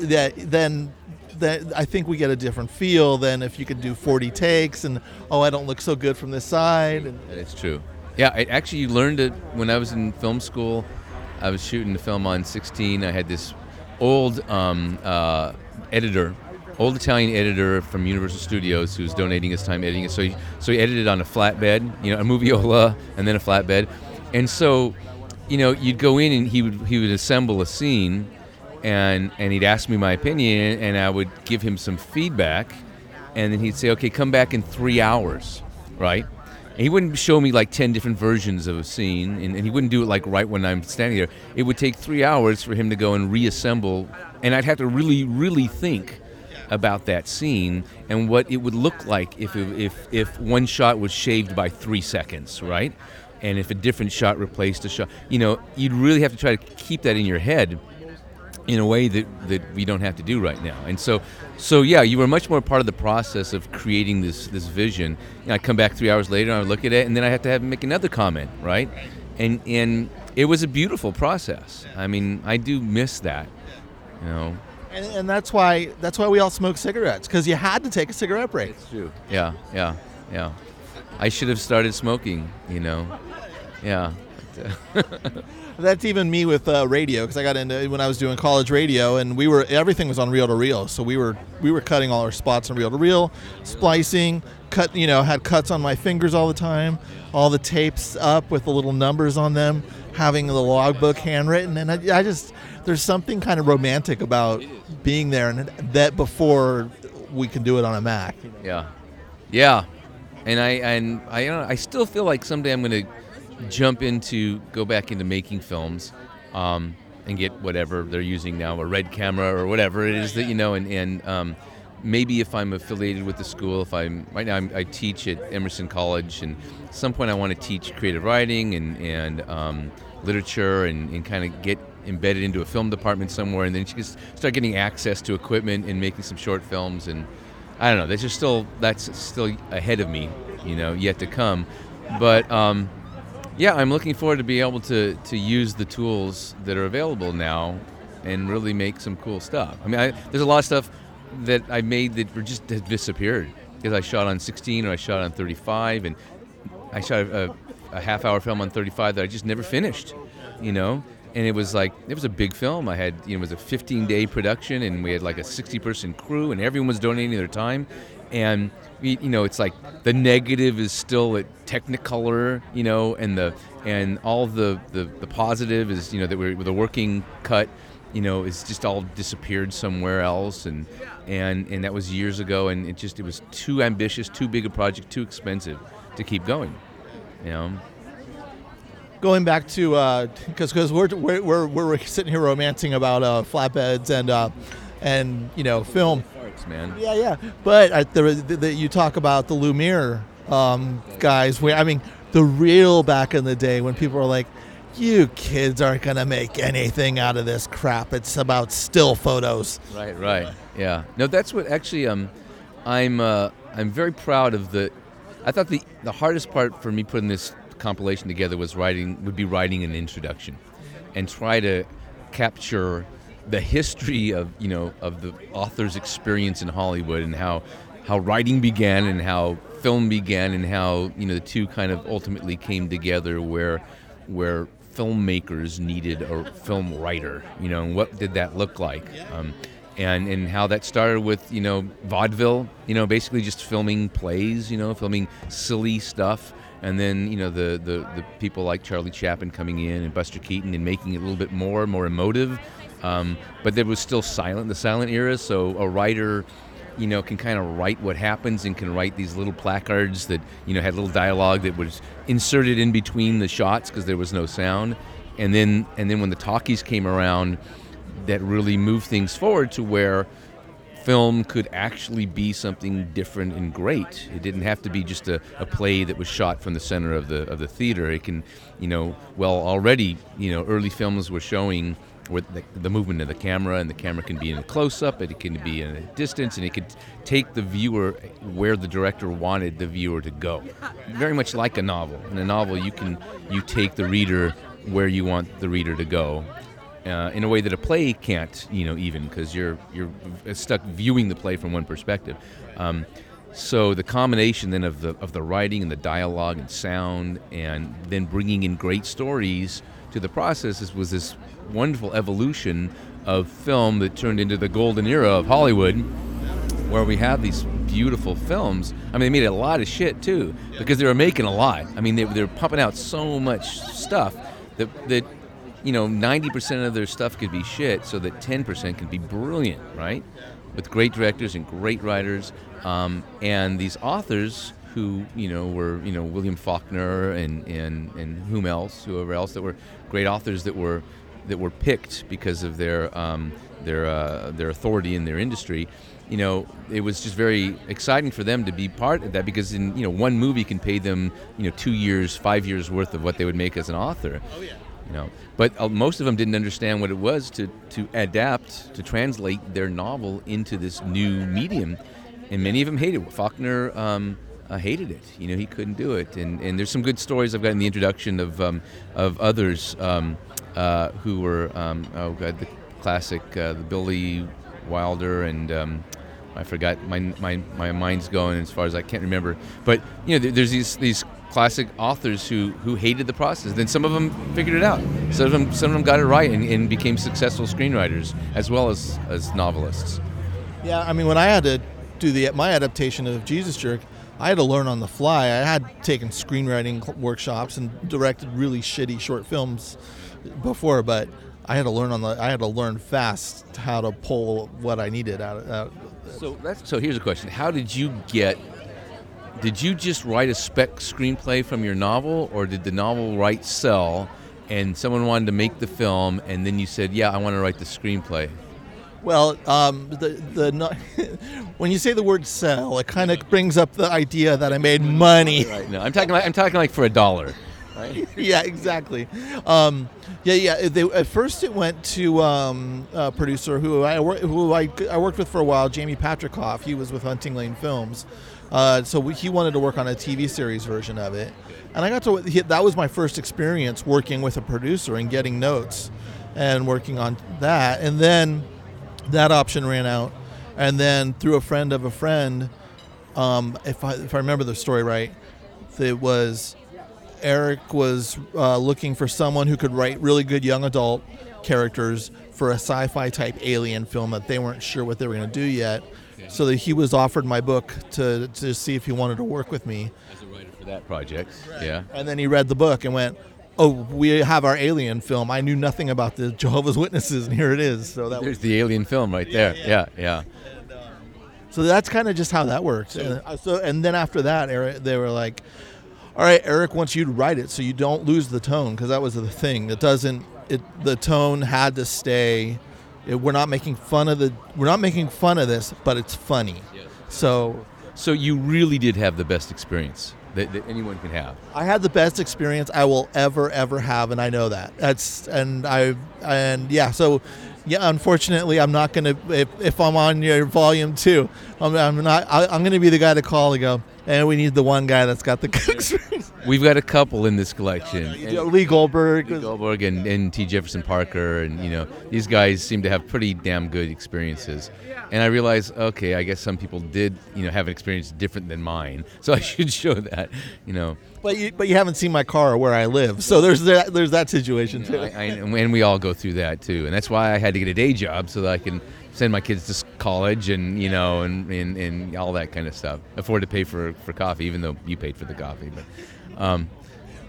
That then that I think we get a different feel than if you could do 40 takes and oh I don't look so good from this side. And, is true. Yeah, I actually you learned it when I was in film school. I was shooting the film on 16. I had this old um, uh, editor, old Italian editor from Universal Studios, who was donating his time editing it. So he, so he edited on a flatbed, you know, a moviola, and then a flatbed. And so, you know, you'd go in and he would he would assemble a scene, and and he'd ask me my opinion, and I would give him some feedback, and then he'd say, okay, come back in three hours, right? And he wouldn't show me like 10 different versions of a scene, and, and he wouldn't do it like right when I'm standing there. It would take three hours for him to go and reassemble, and I'd have to really, really think about that scene and what it would look like if, it, if, if one shot was shaved by three seconds, right? And if a different shot replaced a shot. You know, you'd really have to try to keep that in your head in a way that, that we don't have to do right now. And so, so yeah, you were much more part of the process of creating this this vision. You know, I come back three hours later and I look at it, and then I have to have make another comment, right? And and it was a beautiful process. I mean, I do miss that. You know, and, and that's why that's why we all smoke cigarettes because you had to take a cigarette break. That's true. Yeah, yeah, yeah. I should have started smoking. You know, yeah. (laughs) That's even me with uh, radio because I got into when I was doing college radio, and we were everything was on reel to reel. So we were we were cutting all our spots on reel to reel, splicing, cut you know had cuts on my fingers all the time, all the tapes up with the little numbers on them, having the logbook handwritten, and I, I just there's something kind of romantic about being there, and that before we can do it on a Mac. Yeah, yeah, and I and I know, I still feel like someday I'm gonna jump into go back into making films, um, and get whatever they're using now, a red camera or whatever it is that you know, and and um, maybe if I'm affiliated with the school, if I'm right now I'm, I teach at Emerson College, and at some point I want to teach creative writing and and um, literature and, and kind of get embedded into a film department somewhere, and then just start getting access to equipment and making some short films and. I don't know. That's just still that's still ahead of me, you know, yet to come. But um, yeah, I'm looking forward to be able to to use the tools that are available now, and really make some cool stuff. I mean, I, there's a lot of stuff that I made that just disappeared because I shot on 16 or I shot on 35, and I shot a, a half hour film on 35 that I just never finished, you know. And it was like it was a big film. I had you know it was a 15 day production, and we had like a 60 person crew, and everyone was donating their time. And you know, it's like the negative is still at Technicolor, you know, and the and all the the, the positive is you know that we're the working cut you know, it's just all disappeared somewhere else, and and and that was years ago, and it just it was too ambitious, too big a project, too expensive to keep going, you know. going back to because because we're, we're we're we're sitting here romancing about uh, flatbeds and uh, and you know film. Man. Yeah, yeah. But the, the, the, you talk about the Lumiere um, guys. Where I mean, the real back in the day when people were like, "You kids aren't gonna make anything out of this crap. It's about still photos." Right, right. Yeah. No, that's what actually um, I'm uh, I'm very proud of the. I thought the the hardest part for me putting this compilation together was writing would be writing an introduction, and try to capture the history of you know of the author's experience in Hollywood and how how writing began and how film began and how you know the two kind of ultimately came together where where filmmakers needed a film writer you know and what did that look like? Um, and and how that started with you know vaudeville you know basically just filming plays you know filming silly stuff. And then you know the, the the people like Charlie Chaplin coming in and Buster Keaton and making it a little bit more more emotive um, but there was still silent the silent era so a writer you know can kind of write what happens and can write these little placards that you know had little dialogue that was inserted in between the shots because there was no sound and then and then when the talkies came around that really moved things forward to where film could actually be something different and great. It didn't have to be just a, a play that was shot from the center of the of the theater. It can, you know, well already, you know, early films were showing where the, the movement of the camera, and the camera can be in a close up, it can be in a distance, and it could take the viewer where the director wanted the viewer to go. Very much like a novel. In a novel, you can you take the reader where you want the reader to go. Uh, in a way that a play can't, you know, even because you're you're stuck viewing the play from one perspective. Um, so the combination then of the of the writing and the dialogue and sound, and then bringing in great stories to the process was this wonderful evolution of film that turned into the golden era of Hollywood, where we have these beautiful films. I mean, they made a lot of shit too because they were making a lot. I mean, they, they were pumping out so much stuff that that you know 90% of their stuff could be shit, so that 10% can be brilliant, right? With great directors and great writers, um, and these authors who you know were you know William Faulkner and and and whom else, whoever else that were great authors that were that were picked because of their um, their uh, their authority in their industry. You know, it was just very exciting for them to be part of that because in you know one movie can pay them you know two years, five years worth of what they would make as an author. Oh yeah. You know, but uh, most of them didn't understand what it was to to adapt to translate their novel into this new medium, and many of them hated it. Faulkner. Um, uh, hated it. You know, he couldn't do it. And, and there's some good stories I've got in the introduction of, um, of others um, uh, who were, um, oh God, the classic, uh, the Billy Wilder and um, I forgot, my, my, my mind's going as far as I can't remember. But, you know, there's these, these classic authors who, who hated the process. Then some of them figured it out. Some of them, some of them got it right and, and became successful screenwriters as well as, as novelists. Yeah, I mean, when I had to do the my adaptation of Jesus Jerk, I had to learn on the fly. I had taken screenwriting workshops and directed really shitty short films before, but I had to learn on the. I had to learn fast how to pull what I needed out. Of, out. So that's so. Here's a question: How did you get? Did you just write a spec screenplay from your novel, or did the novel write sell, and someone wanted to make the film, and then you said, "Yeah, I want to write the screenplay"? Well, um, the the (laughs) when you say the word sell, it kind of brings up the idea that I made money. Right. No, I'm talking like I'm talking like for a dollar. Right? (laughs) yeah, exactly. Um, yeah, yeah. They, at first, it went to um, a producer who I who I, I worked with for a while, Jamie Patricof. He was with Hunting Lane Films, uh, so we, he wanted to work on a TV series version of it, and I got to. He, that was my first experience working with a producer and getting notes, and working on that, and then that option ran out, and then through a friend of a friend, um, if I if I remember the story right, it was Eric was uh, looking for someone who could write really good young adult characters for a sci-fi type alien film that they weren't sure what they were going to do yet. So that he was offered my book to to see if he wanted to work with me. As a writer for that project, yeah. And then he read the book and went, "Oh, we have our alien film. I knew nothing about the Jehovah's Witnesses, and here it is." So that There's the alien film right there. Yeah, yeah. So that's kind of just how that worked. And, uh, so, and then after that, Eric, they were like, "All right, Eric wants you to write it, so you don't lose the tone, because that was the thing. It doesn't. It the tone had to stay. It, we're not making fun of the. We're not making fun of this, but it's funny. So So you really did have the best experience that, that anyone can have. I had the best experience I will ever ever have, and I know that. That's and I and yeah. So yeah, unfortunately, I'm not gonna if, if I'm on your volume two, I'm, I'm not. I, I'm gonna be the guy to call and go. And we need the one guy that's got the experience. (laughs) We've got a couple in this collection. Lee Goldberg. Lee Goldberg and, and T. Jefferson Parker, and you know these guys seem to have pretty damn good experiences. And I realized, okay, I guess some people did, you know, have an experience different than mine, (laughs) so I should show that, you know. But you, but you haven't seen my car or where I live, so there's that there's that situation too. I, I, and we all go through that too, and that's why I had to get a day job so that I can send my kids to college and you know and, and, and all that kind of stuff. Afford to pay for, for coffee, even though you paid for the coffee. But um,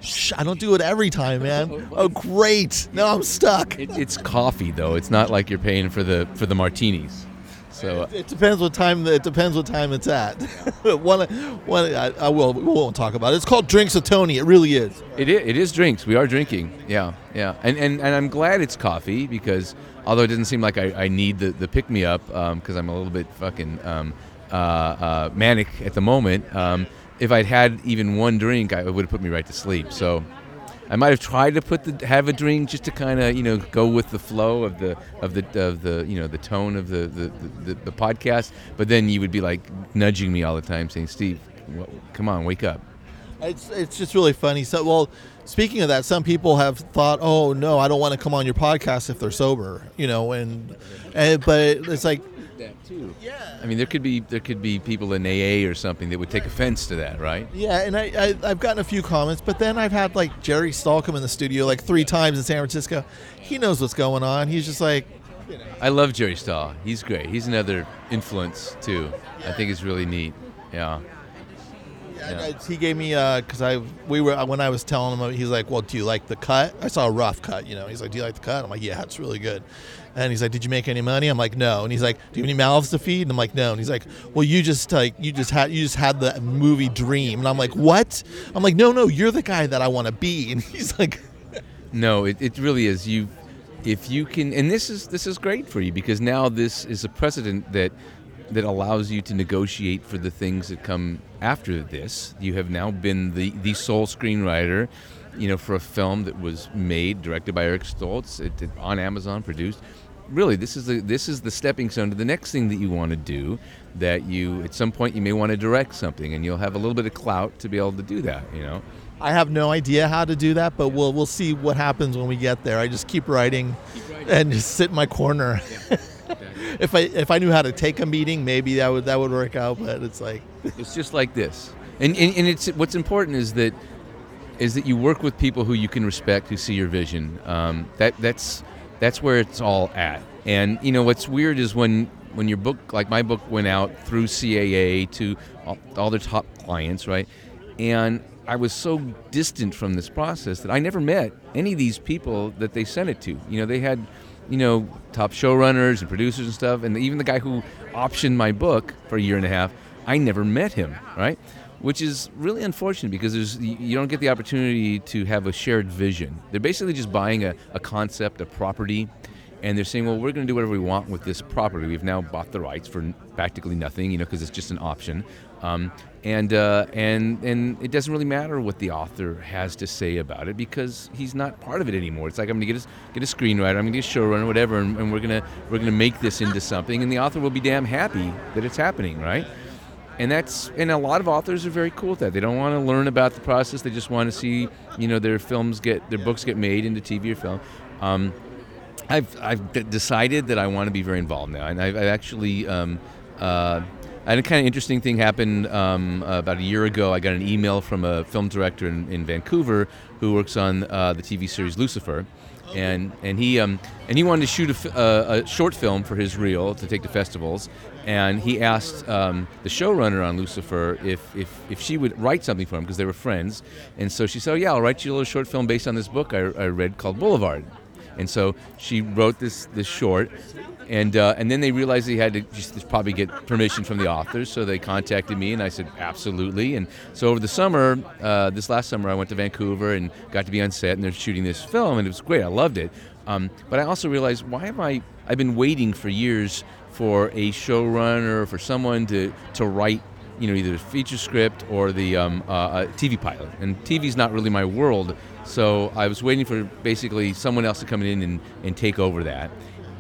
Shh, I don't do it every time, man. (laughs) Oh, great! Now I'm stuck. it, it's coffee though. It's not like you're paying for the for the martinis. So uh, It depends what time. It depends what time it's at. (laughs) one, one. I, I will. We won't talk about it. It's called Drinks of Tony. It really is. It is, it is drinks. We are drinking. Yeah, yeah. And, and, and I'm glad it's coffee because although it doesn't seem like I, I need the, the pick me up because I'm a little bit fucking um, uh, uh, manic at the moment, um, if I'd had even one drink, I, it would have put me right to sleep. So I might have tried to put the have a drink just to kind of you know go with the flow of the of the of the you know the tone of the the, the, the podcast. But then you would be like nudging me all the time, saying, "Steve, come on, wake up." It's it's just really funny. So, well, speaking of that, some people have thought, "Oh no, I don't want to come on your podcast if they're sober," you know, and, and but it's like, That too. Yeah. I mean, there could be there could be people in AA or something that would take offense to that, right? yeah, and I, I I've gotten a few comments, but then I've had like Jerry Stahl come in the studio like three times in San Francisco. He knows what's going on. He's just like, I love Jerry Stahl. He's great. He's another influence too. I think it's really neat. Yeah. And I- he gave me uh because I we were when I was telling him he's like, well, do you like the cut? I saw a rough cut, you know. He's like, do you like the cut? I'm like, yeah, it's really good. And he's like, did you make any money? I'm like, no. And he's like, do you have any mouths to feed? And I'm like, no. And he's like, well, you just like you just had you just had the movie dream. And I'm like, what? I'm like, no, no, you're the guy that I want to be. (laughs) And he's like, No, it, it really is. You, if you can, and this is this is great for you because now this is a precedent that that allows you to negotiate for the things that come after this. You have now been the the sole screenwriter, you know, for a film that was made, directed by Eric Stoltz, it, it- on Amazon, produced. Really, this is the this is the stepping stone to the next thing that you want to do. That you at some point you may want to direct something, and you'll have a little bit of clout to be able to do that. You know. I have no idea how to do that, but we'll we'll see what happens when we get there. I just keep writing, and just sit in my corner. (laughs) if I if I knew how to take a meeting, maybe that would that would work out. But it's like, (laughs) It's just like this, and, and and it's what's important is that is that you work with people who you can respect, who see your vision. Um, that that's that's where it's all at. And you know what's weird is when when your book, like my book, went out through CAA to all, all their top clients, right? And I was so distant from this process that I never met any of these people that they sent it to. You know, they had, you know, top showrunners and producers and stuff, and even the guy who optioned my book for a year and a half, I never met him, right? Which is really unfortunate because there's you don't get the opportunity to have a shared vision. They're basically just buying a, a concept, a property, and they're saying, well, we're going to do whatever we want with this property. We've now bought the rights for practically nothing, you know, because it's just an option. Um, and uh, and and it doesn't really matter what the author has to say about it because he's not part of it anymore. It's like I'm going to get a, get a screenwriter, I'm going to get a showrunner, whatever, and, and we're to we're going to make this into something, and the author will be damn happy that it's happening, right? And that's and a lot of authors are very cool with that. They don't want to learn about the process. They just want to see you know their films get their books get made into TV or film. Um, I've I've d- decided that I want to be very involved now, and I've, I've actually. Um, uh, a kind of interesting thing happen um, uh, about a year ago. I got an email from a film director in, in Vancouver who works on uh, the TV series Lucifer, and and he um, and he wanted to shoot a, f- uh, a short film for his reel to take to festivals, and he asked um, the showrunner on Lucifer if, if if she would write something for him because they were friends, and so she said, oh, "Yeah, I'll write you a little short film based on this book I, I read called Boulevard." And so she wrote this this short, and uh, and then they realized they had to just probably get permission from the authors. So they contacted me, and I said absolutely. And so over the summer, uh, this last summer, I went to Vancouver and got to be on set, and they're shooting this film, and it was great. I loved it. Um, but I also realized why have I I've been waiting for years for a showrunner for someone to to write you know, either the feature script or the um, uh, TV pilot. And TV's not really my world, so I was waiting for basically someone else to come in and, and take over that.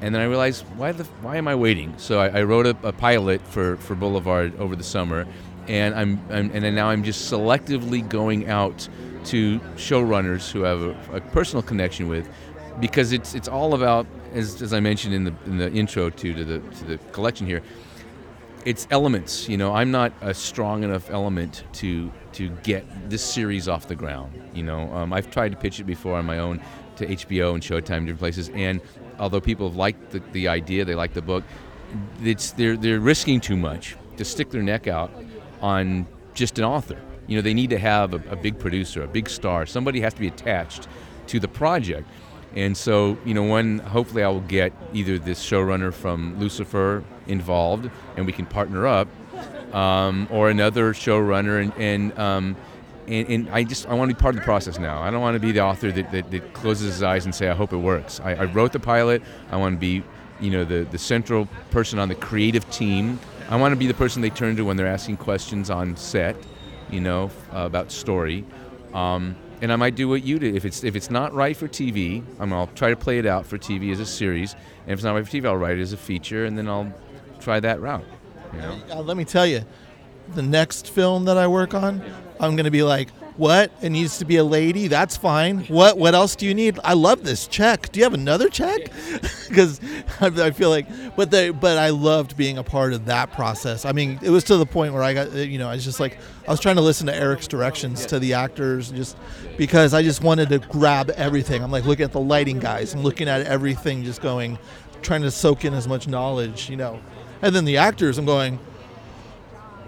And then I realized, why the why am I waiting? So I, I wrote a, a pilot for, for Boulevard over the summer, and I'm, I'm and now I'm just selectively going out to showrunners who have a, a personal connection with, because it's it's all about as, as I mentioned in the in the intro to to the to the collection here it's elements. You know, I'm not a strong enough element to to get this series off the ground. You know, um, I've tried to pitch it before on my own to HBO and Showtime, different places, and although people have liked the, the idea, they like the book, it's they're they're risking too much to stick their neck out on just an author. You know, they need to have a, a big producer, a big star. Somebody has to be attached to the project. And so, you know, when hopefully I will get either this showrunner from Lucifer involved and we can partner up, um, or another showrunner, and and, um, and and I just I want to be part of the process now. I don't want to be the author that, that, that closes his eyes and say I hope it works. I, I wrote the pilot. I want to be, you know, the the central person on the creative team. I want to be the person they turn to when they're asking questions on set, you know, uh, about story. Um, and I might do what you did. If it's if it's not right for TV, I'm, I'll try to play it out for TV as a series. And if it's not right for TV, I'll write it as a feature, and then I'll try that route. You know? Uh, let me tell you, the next film that I work on, I'm to be like, what? It needs to be a lady. That's fine. What? What else do you need? I love this check. Do you have another check? (laughs) Because I, feel like, but the, but I loved being a part of that process. I mean, it was to the point where I got, you know, I was just like, I was trying to listen to Eric's directions to the actors, just because I just wanted to grab everything. I'm like looking at the lighting guys. I'm looking at everything, just going, trying to soak in as much knowledge, you know. And then the actors, I'm going,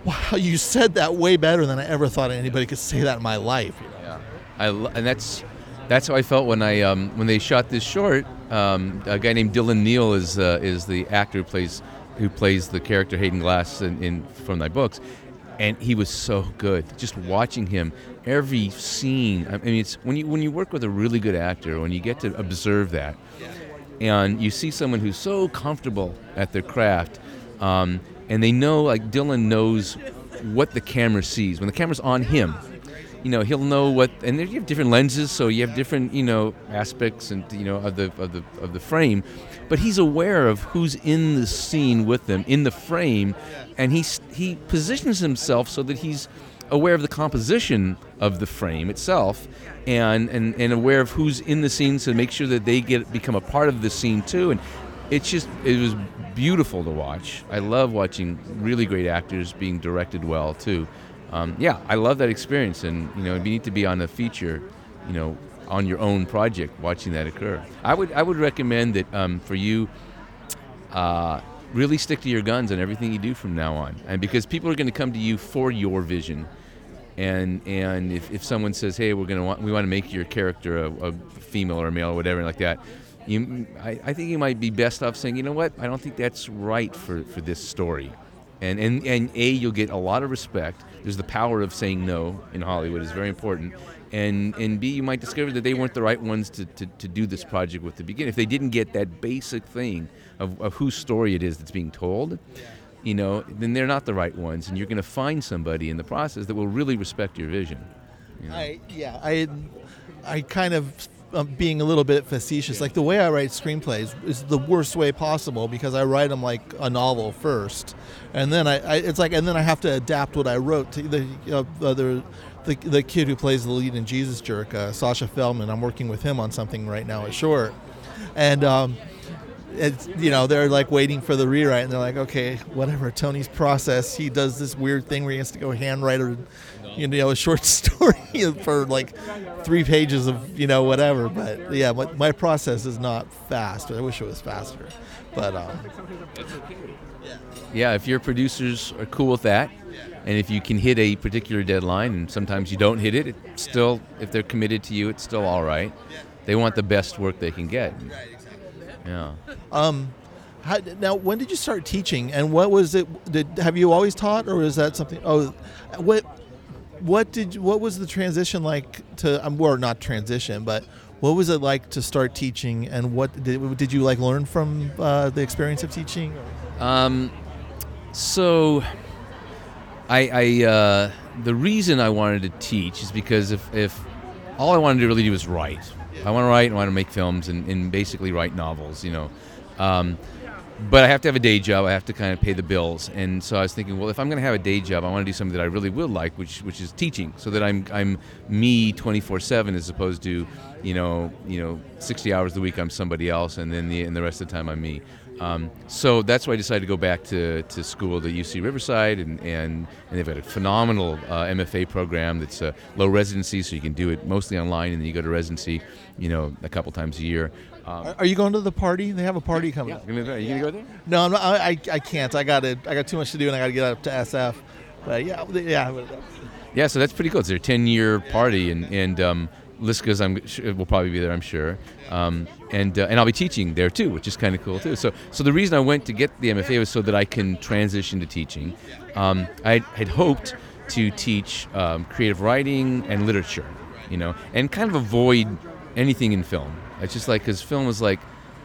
wow, you said that way better than I ever thought anybody could say that in my life. You know? Yeah, I and that's that's how I felt when I um, when they shot this short. Um, a guy named Dylan Neal is uh, is the actor who plays who plays the character Hayden Glass in, in from my books, and he was so good. Just watching him, every scene. I mean, it's when you when you work with a really good actor, when you get to observe that, and you see someone who's so comfortable at their craft, um, and they know, like Dylan knows what the camera sees. When the camera's on him, you know, he'll know what, and you have different lenses, so you have different, you know, aspects and you know of the of the of the frame, but he's aware of who's in the scene with them in the frame, and he's he positions himself so that he's aware of the composition of the frame itself and, and, and aware of who's in the scene to make sure that they get become a part of the scene too and it's just it was beautiful to watch. I love watching really great actors being directed well too. Um, yeah i love that experience and you know you need to be on a feature you know on your own project watching that occur. I would i would recommend that um, for you uh, really stick to your guns on everything you do from now on and because people are going to come to you for your vision. And and if, if someone says hey we're going to want we want to make your character a, a female or a male or whatever like that you I, I think you might be best off saying you know what? I don't think that's right for, for this story. And, and and a you'll get a lot of respect. There's the power of saying no in hollywood is very important. And and b you might discover that they weren't the right ones to, to, to do this project with to begin. If they didn't get that basic thing of, of whose story it is that's being told you know then they're not the right ones. And you're going to find somebody in the process that will really respect your vision. You know? I yeah I I kind of being a little bit facetious. Like the way I write screenplays is the worst way possible because I write them like a novel first, and then I, I it's like and then I have to adapt what I wrote to the uh, other. The, the kid who plays the lead in Jesus Jerk, uh, Sasha Feldman, I'm working with him on something right now at Short, and um, it's you know they're like waiting for the rewrite and they're like okay whatever tony's process he does this weird thing where he has to go handwrite a you know a short (laughs) story for like three pages of you know whatever. But yeah my, my process is not fast. I wish it was faster. But um, yeah if your producers are cool with that and if you can hit a particular deadline and sometimes you don't hit it it's still if they're committed to you it's still all right. They want the best work they can get. Yeah. Um how, now when did you start teaching and what was it did have you always taught or is that something oh what what did what was the transition like to um, or not transition but what was it like to start teaching and what did, did you like learn from uh, the experience of teaching Um, so, I, I uh, the reason I wanted to teach is because if, if all I wanted to really do was write, I want to write, and I want to make films, and, and basically write novels, you know. Um, but I have to have a day job. I have to kind of pay the bills, and so I was thinking, well, if I'm going to have a day job, I want to do something that I really will like, which which is teaching, so that I'm I'm me 24/7 as opposed to, you know, you know, 60 hours a week I'm somebody else, and then the and the rest of the time I'm me. Um, so that's why I decided to go back to, to school at UC Riverside, and, and, and they've got a phenomenal uh, MFA program that's uh, low residency, so you can do it mostly online, and then you go to residency, you know, a couple times a year. Um, are, are you going to the party they have a party coming yeah, up you gonna, you gonna go there? no I'm not, I, I, can't i got i got too much to do and i got to get up to sf but yeah yeah Yeah, so that's pretty cool. It's their 10 year party, and, and um, Liska's I'm, su- will probably be there, I'm sure. Um, and, uh, and I'll be teaching there too, which is kind of cool too. So, so the reason I went to get the MFA was so that I can transition to teaching. Um, I had hoped to teach um, creative writing and literature, you know, and kind of avoid anything in film. It's just like, because film was like,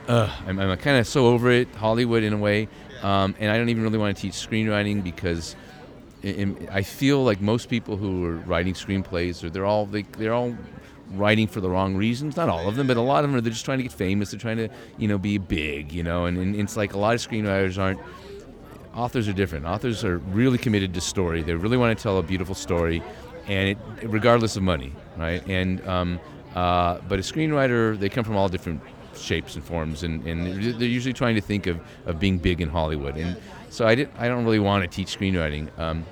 ugh, I'm, I'm kind of so over it, Hollywood in a way. Um, and I don't even really want to teach screenwriting because in, I feel like most people who are writing screenplays, or they're all they, they're all writing for the wrong reasons. Not all of them, but a lot of them are they're just trying to get famous. They're trying to you know be big, you know. And, and it's like a lot of screenwriters aren't. Authors are different. Authors are really committed to story. They really want to tell a beautiful story, and it, regardless of money, right? And um, uh, but a screenwriter, they come from all different shapes and forms, and, and they're usually trying to think of, of being big in Hollywood. And so I did. I don't really want to teach screenwriting. Um,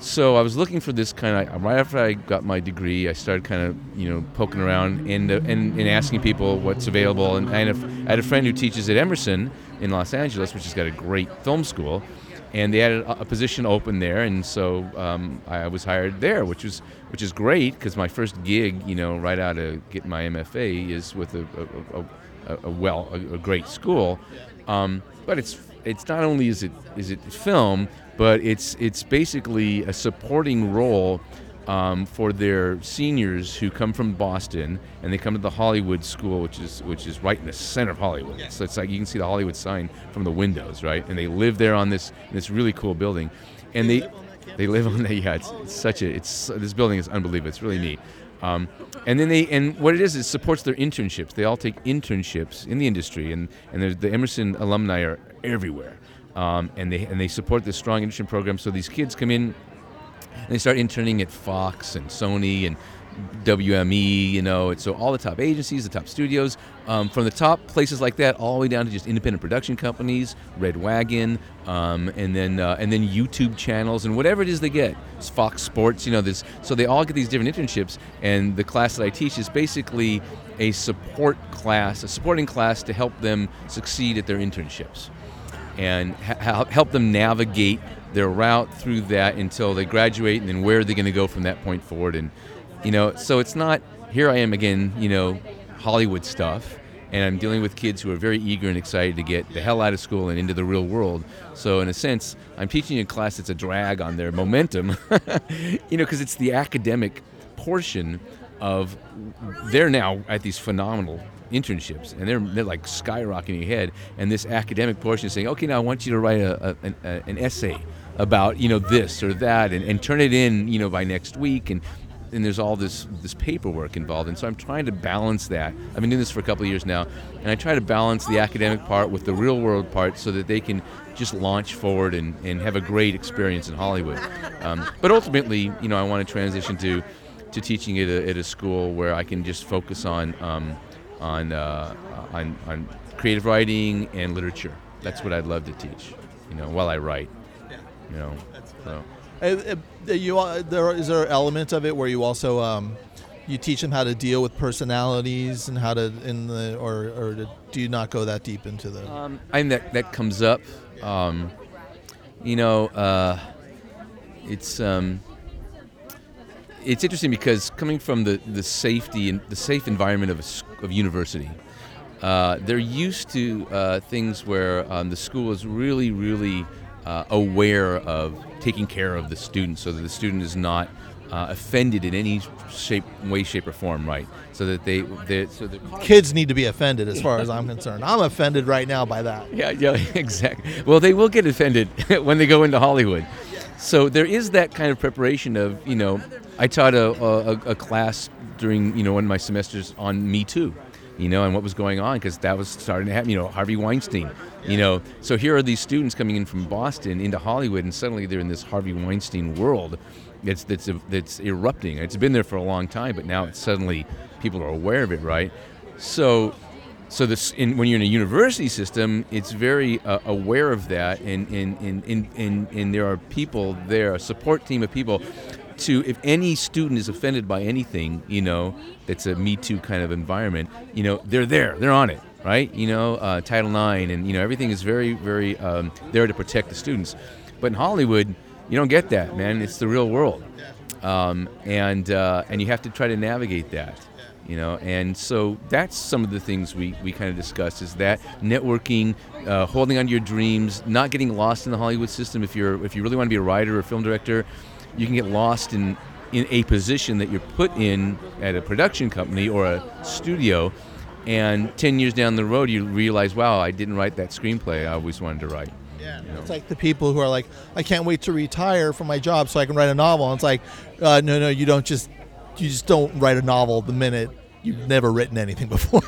so I was looking for this kind of right after I got my degree. I started kind of you know poking around and uh, and, and asking people what's available. And I had, a, I had a friend who teaches at Emerson in Los Angeles, which has got a great film school, and they had a, a position open there, and so um, I was hired there, which was which is great because my first gig, you know, right out of getting my MFA is with a, a, a, a well a, a great school, um, but it's it's not only is it is it film, but it's it's basically a supporting role um, for their seniors who come from Boston and they come to the Hollywood School, which is which is right in the center of Hollywood. So it's like you can see the Hollywood sign from the windows, right? And they live there on this this really cool building, and they they live on the yeah. It's, it's such a it's this building is unbelievable. It's really neat. Um, and then they and what it is it supports their internships. They all take internships in the industry, and and the Emerson alumni are everywhere, um, and they and they support this strong internship program. So these kids come in and they start interning at Fox and Sony and WME, you know, so all the top agencies, the top studios, um, from the top places like that, all the way down to just independent production companies, Red Wagon, um, and then uh, and then YouTube channels and whatever it is they get. It's Fox Sports, you know, this. So they all get these different internships, and the class that I teach is basically a support class, a supporting class to help them succeed at their internships and ha- help help them navigate their route through that until they graduate, and then where are they going to go from that point forward? And you know, so it's not here I am again, you know, Hollywood stuff, and I'm dealing with kids who are very eager and excited to get the hell out of school and into the real world. So in a sense, I'm teaching a class that's a drag on their momentum, (laughs) you know, because it's the academic portion of they're now at these phenomenal internships and they're, they're like skyrocketing ahead and this academic portion is saying okay now i want you to write a, a, an, a, an essay about you know this or that and, and turn it in you know by next week and and there's all this this paperwork involved and so i'm trying to balance that i've been doing this for a couple of years now and i try to balance the academic part with the real world part so that they can just launch forward and, and have a great experience in hollywood um, but ultimately you know i want to transition to to teaching at a, at a school where I can just focus on um, on, uh, on on creative writing and literature. That's what I'd love to teach. You know, while I write. You know, so Uh, uh, you uh, there is there an element of it where you also um, you teach them how to deal with personalities and how to in the or or to, do you not go that deep into the um, I think that that comes up. Um, you know, uh, it's um, it's interesting because coming from the, the safety and the safe environment of a, of university, uh, they're used to uh, things where um, the school is really, really uh, aware of taking care of the student so that the student is not uh, offended in any shape, way, shape, or form, right? So that they, so that kids need to be offended as far as I'm concerned. I'm offended right now by that. yeah, yeah, (laughs) exactly. Well, they will get offended (laughs) when they go into Hollywood. So there is that kind of preparation of, you know, I taught a, a, a class during, you know, one of my semesters on Me Too, you know, and what was going on because that was starting to happen, you know, Harvey Weinstein, you know. So here are these students coming in from Boston into Hollywood and suddenly they're in this Harvey Weinstein world that's, that's, that's erupting. It's been there for a long time, but now it's suddenly people are aware of it, right? So so this in, when you're in a university system, it's very uh, aware of that, and and, and, and, and and there are people there, a support team of people, to if any student is offended by anything, you know, that's a Me Too kind of environment, you know, they're there, they're on it, right? You know, uh, Title IX, and you know, everything is very very um, there to protect the students. But in Hollywood, you don't get that, man. It's the real world, um, and uh, and you have to try to navigate that you know and so that's some of the things we, we kind of discuss is that networking uh, holding on to your dreams not getting lost in the hollywood system if you're if you really want to be a writer or film director you can get lost in in a position that you're put in at a production company or a studio and 10 years down the road you realize wow i didn't write that screenplay i always wanted to write Yeah, you know. it's like the people who are like, I can't wait to retire from my job so I can write a novel. And it's like, uh, no, no, you don't just, you just don't write a novel the minute you've never written anything (laughs) before.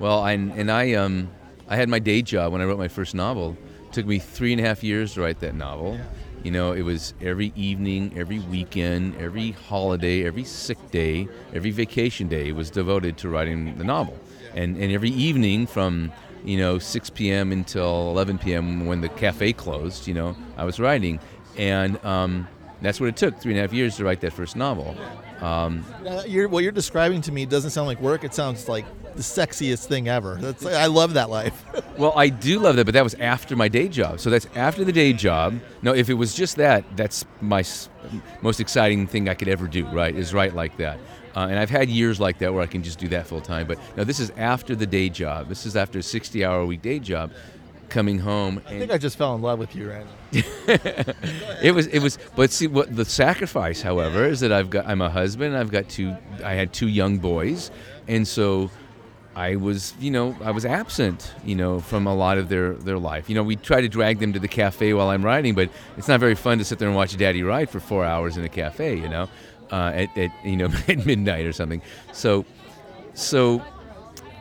Well, I, and I um, I had my day job when I wrote my first novel. It took me three and a half years to write that novel. You know, it was every evening, every weekend, every holiday, every sick day, every vacation day was devoted to writing the novel. And, and every evening from, you know, 6 p.m. until 11 p.m. when the cafe closed, you know, I was writing. And um, that's what it took, three and a half years to write that first novel. Um, Uh, you're, what you're describing to me doesn't sound like work. It sounds like the sexiest thing ever. That's I love that life. (laughs) Well, I do love that, but that was after my day job. So that's after the day job. No, if it was just that, that's my most exciting thing I could ever do. Right, is write like that. Uh, and I've had years like that where I can just do that full time. But now this is after the day job. This is after a 60-hour a week day job, coming home. I think I just fell in love with you right (laughs) now. it was it was but see what the sacrifice however is that I've got I'm a husband I've got two I had two young boys and so I was you know I was absent you know from a lot of their their life you know we try to drag them to the cafe while I'm writing but it's not very fun to sit there and watch daddy write for 4 hours in a cafe you know uh, at, at you know (laughs) at midnight or something so so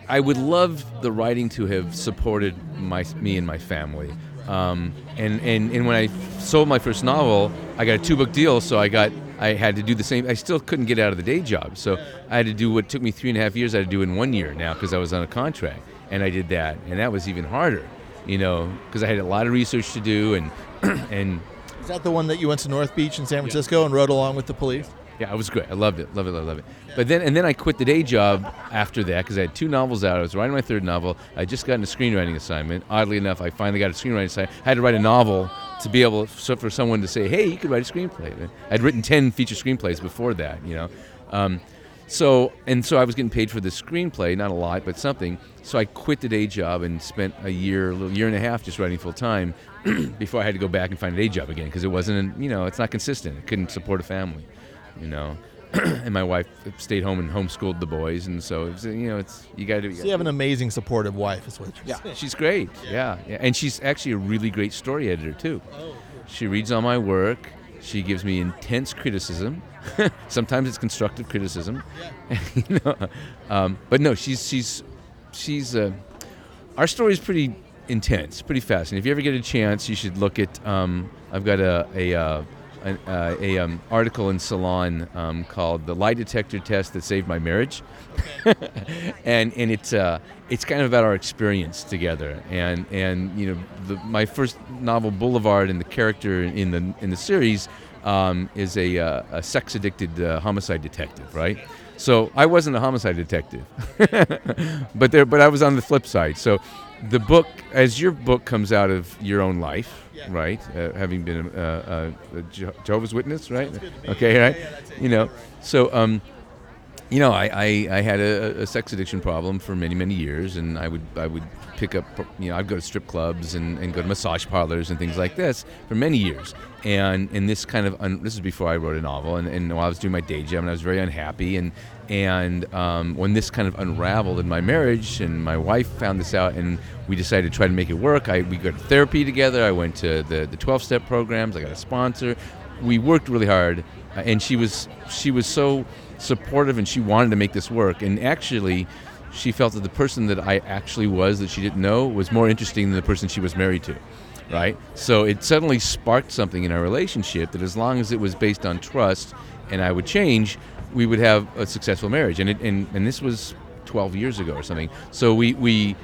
I would love the writing to have supported my me and my family. Um, and, and and when I sold my first novel, I got a two book deal, so I got I had to do the same. I still couldn't get out of the day job, so I had to do what took me three and a half years. I had to do in one year now because I was on a contract, and I did that, and that was even harder, you know, because I had a lot of research to do, and (clears throat) and Is that the one that you went to North Beach in San Francisco and rode along with the police? Yeah, it was great. I loved it. Love it. Love it. Love it. But then, and then I quit the day job after that because I had two novels out. I was writing my third novel. I just gotten a screenwriting assignment. Oddly enough, I finally got a screenwriting assignment. I had to write a novel to be able so for someone to say, "Hey, you could write a screenplay." I'd written ten feature screenplays before that, you know. Um, so and so I was getting paid for the screenplay, not a lot, but something. So I quit the day job and spent a year, a little year and a half, just writing full time (clears throat) before I had to go back and find a day job again because it wasn't, you know, it's not consistent. It couldn't support a family you know. (clears throat) and my wife stayed home and homeschooled the boys, and so it was, you know, it's you got to. So you have an amazing, supportive wife, is what you're yeah, she's great. Yeah. yeah, and she's actually a really great story editor too. Oh, She reads all my work. She gives me intense criticism. (laughs) Sometimes it's constructive criticism. (laughs) you know, um, but no, she's she's she's. Uh, our story is pretty intense, pretty fascinating. If you ever get a chance, you should look at. Um, I've got a a, uh, an, uh, a um, article in Salon um, called "The Lie Detector Test That Saved My Marriage," (laughs) and and it's uh, it's kind of about our experience together. And and you know, the, my first novel, Boulevard, and the character in the in the series um, is a, uh, a sex addicted uh, homicide detective, right? So I wasn't a homicide detective, (laughs) but there, but I was on the flip side. So the book, as your book comes out of your own life, right? Uh, having been a, a, a Jehovah's Witness, right? Okay, right? You know, so um, you know, I, I, I had a, a sex addiction problem for many many years, and I would I would pick up you know I'd go to strip clubs and, and go to massage parlors and things like this for many years, and and this kind of un, this is before I wrote a novel, and, and while I was doing my day job, and I was very unhappy, and and um, when this kind of unraveled in my marriage, and my wife found this out, and we decided to try to make it work. I we got therapy together. I went to the the twelve step programs. I got a sponsor. We worked really hard, uh, and she was she was so supportive and she wanted to make this work and actually she felt that the person that I actually was that she didn't know was more interesting than the person she was married to right so it suddenly sparked something in our relationship that as long as it was based on trust and I would change we would have a successful marriage. And it, and, and this was 12 years ago or something. So we we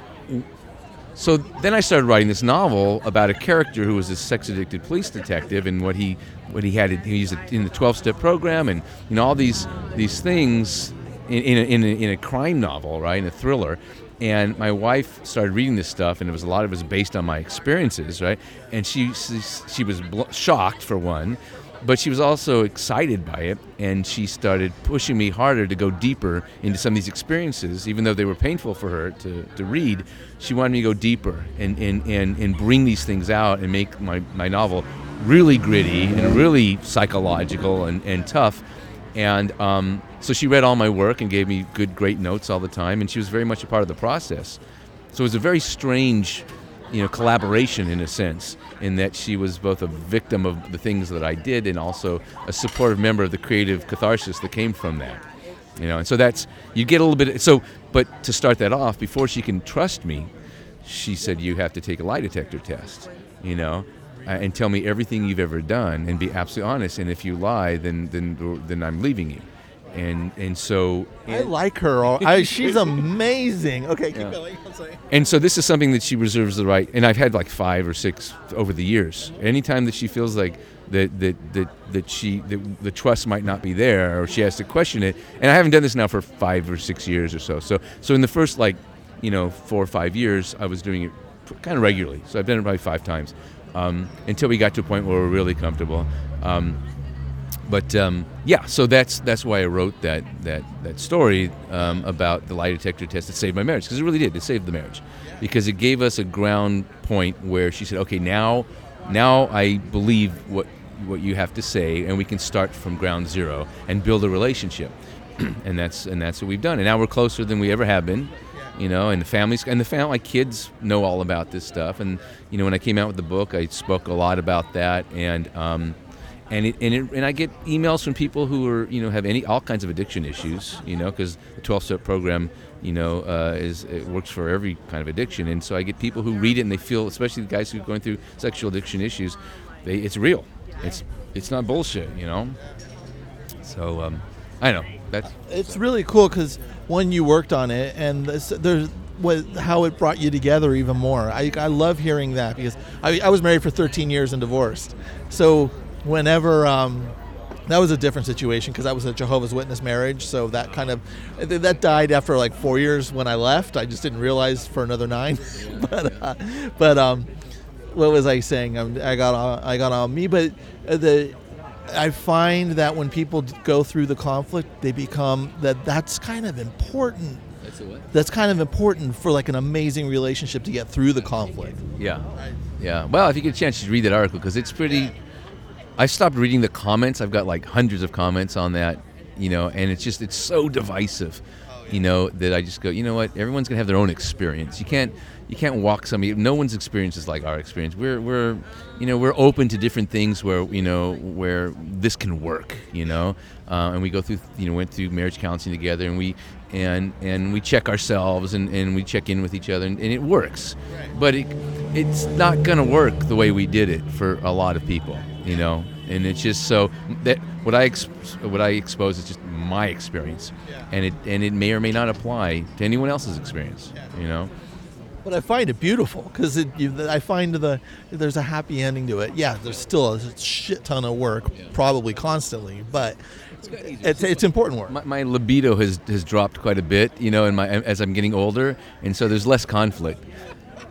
so then I started writing this novel about a character who was a sex addicted police detective and what he what he had he's in the 12 step program and you know all these these things in in a, in a, in a crime novel right in a thriller. And my wife started reading this stuff and it was a lot of it was based on my experiences right? And she she, she was bl- shocked for one but she was also excited by it and she started pushing me harder to go deeper into some of these experiences. Even though they were painful for her to, to read she wanted me to go deeper and, and, and, and bring these things out and make my, my novel really gritty and really psychological and, and tough. And um, so she read all my work and gave me good great notes all the time and she was very much a part of the process. So it was a very strange you know, collaboration in a sense, in that she was both a victim of the things that I did and also a supportive member of the creative catharsis that came from that. You know, and so that's you get a little bit. So, but to start that off, before she can trust me, she said you have to take a lie detector test. You know, uh, and tell me everything you've ever done and be absolutely honest. And if you lie, then then then I'm leaving you. And and so I like her. I, she's (laughs) amazing. Okay, keep Yeah. going. And so this is something that she reserves the right. And I've had like five or six over the years. Anytime that she feels like that that that that she that the trust might not be there, or she has to question it. And I haven't done this now for five or six years or so. So so in the first like you know four or five years, I was doing it kind of regularly. So I've done it probably five times um, until we got to a point where we're really comfortable. Um, but um, yeah, so that's that's why I wrote that that that story um, about the lie detector test that saved my marriage because it really did. It saved the marriage because it gave us a ground point where she said, "Okay, now now I believe what what you have to say, and we can start from ground zero and build a relationship." (clears throat) and that's and that's what we've done. And now we're closer than we ever have been. You know, and the families and the family, my kids know all about this stuff. And you know, when I came out with the book, I spoke a lot about that. And um, and it, and, it, and I get emails from people who are you know have any all kinds of addiction issues you know because the 12 step program you know uh, is it works for every kind of addiction and so I get people who read it and they feel especially the guys who are going through sexual addiction issues they it's real it's it's not bullshit you know so um, I know that's It's really cool because when you worked on it, and this, there's what how it brought you together even more. I, I love hearing that because I, I was married for 13 years and divorced. So whenever um, that was a different situation because that was a Jehovah's Witness marriage. So that kind of that died after like four years when I left. I just didn't realize for another nine. (laughs) but uh, but um, what was I saying? Um, I got on, I got on me, but uh, the I find that when people go through the conflict, they become that that's kind of important. that's what That's kind of important for like an amazing relationship to get through the conflict. Yeah, yeah. Well, if you get a chance, you should read that article because it's pretty. I stopped reading the comments. I've got like hundreds of comments on that, you know, and it's just it's so divisive, you know, that I just go, you know what? Everyone's gonna have their own experience. You can't you can't walk somebody. No one's experience is like our experience. We're we're you know we're open to different things where you know where this can work, you know, uh, and we go through you know went through marriage counseling together and we and and we check ourselves and, and we check in with each other and, and it works but it, it's not going to work the way we did it for a lot of people you know and it's just so that what i ex- what i expose is just my experience. And it and it may or may not apply to anyone else's experience you know? But I find it beautiful because it, you, I find the there's a happy ending to it. Yeah, there's still a shit ton of work, probably constantly, but it's it's important work. my, my libido has has dropped quite a bit you know in my as i'm getting older and so there's less conflict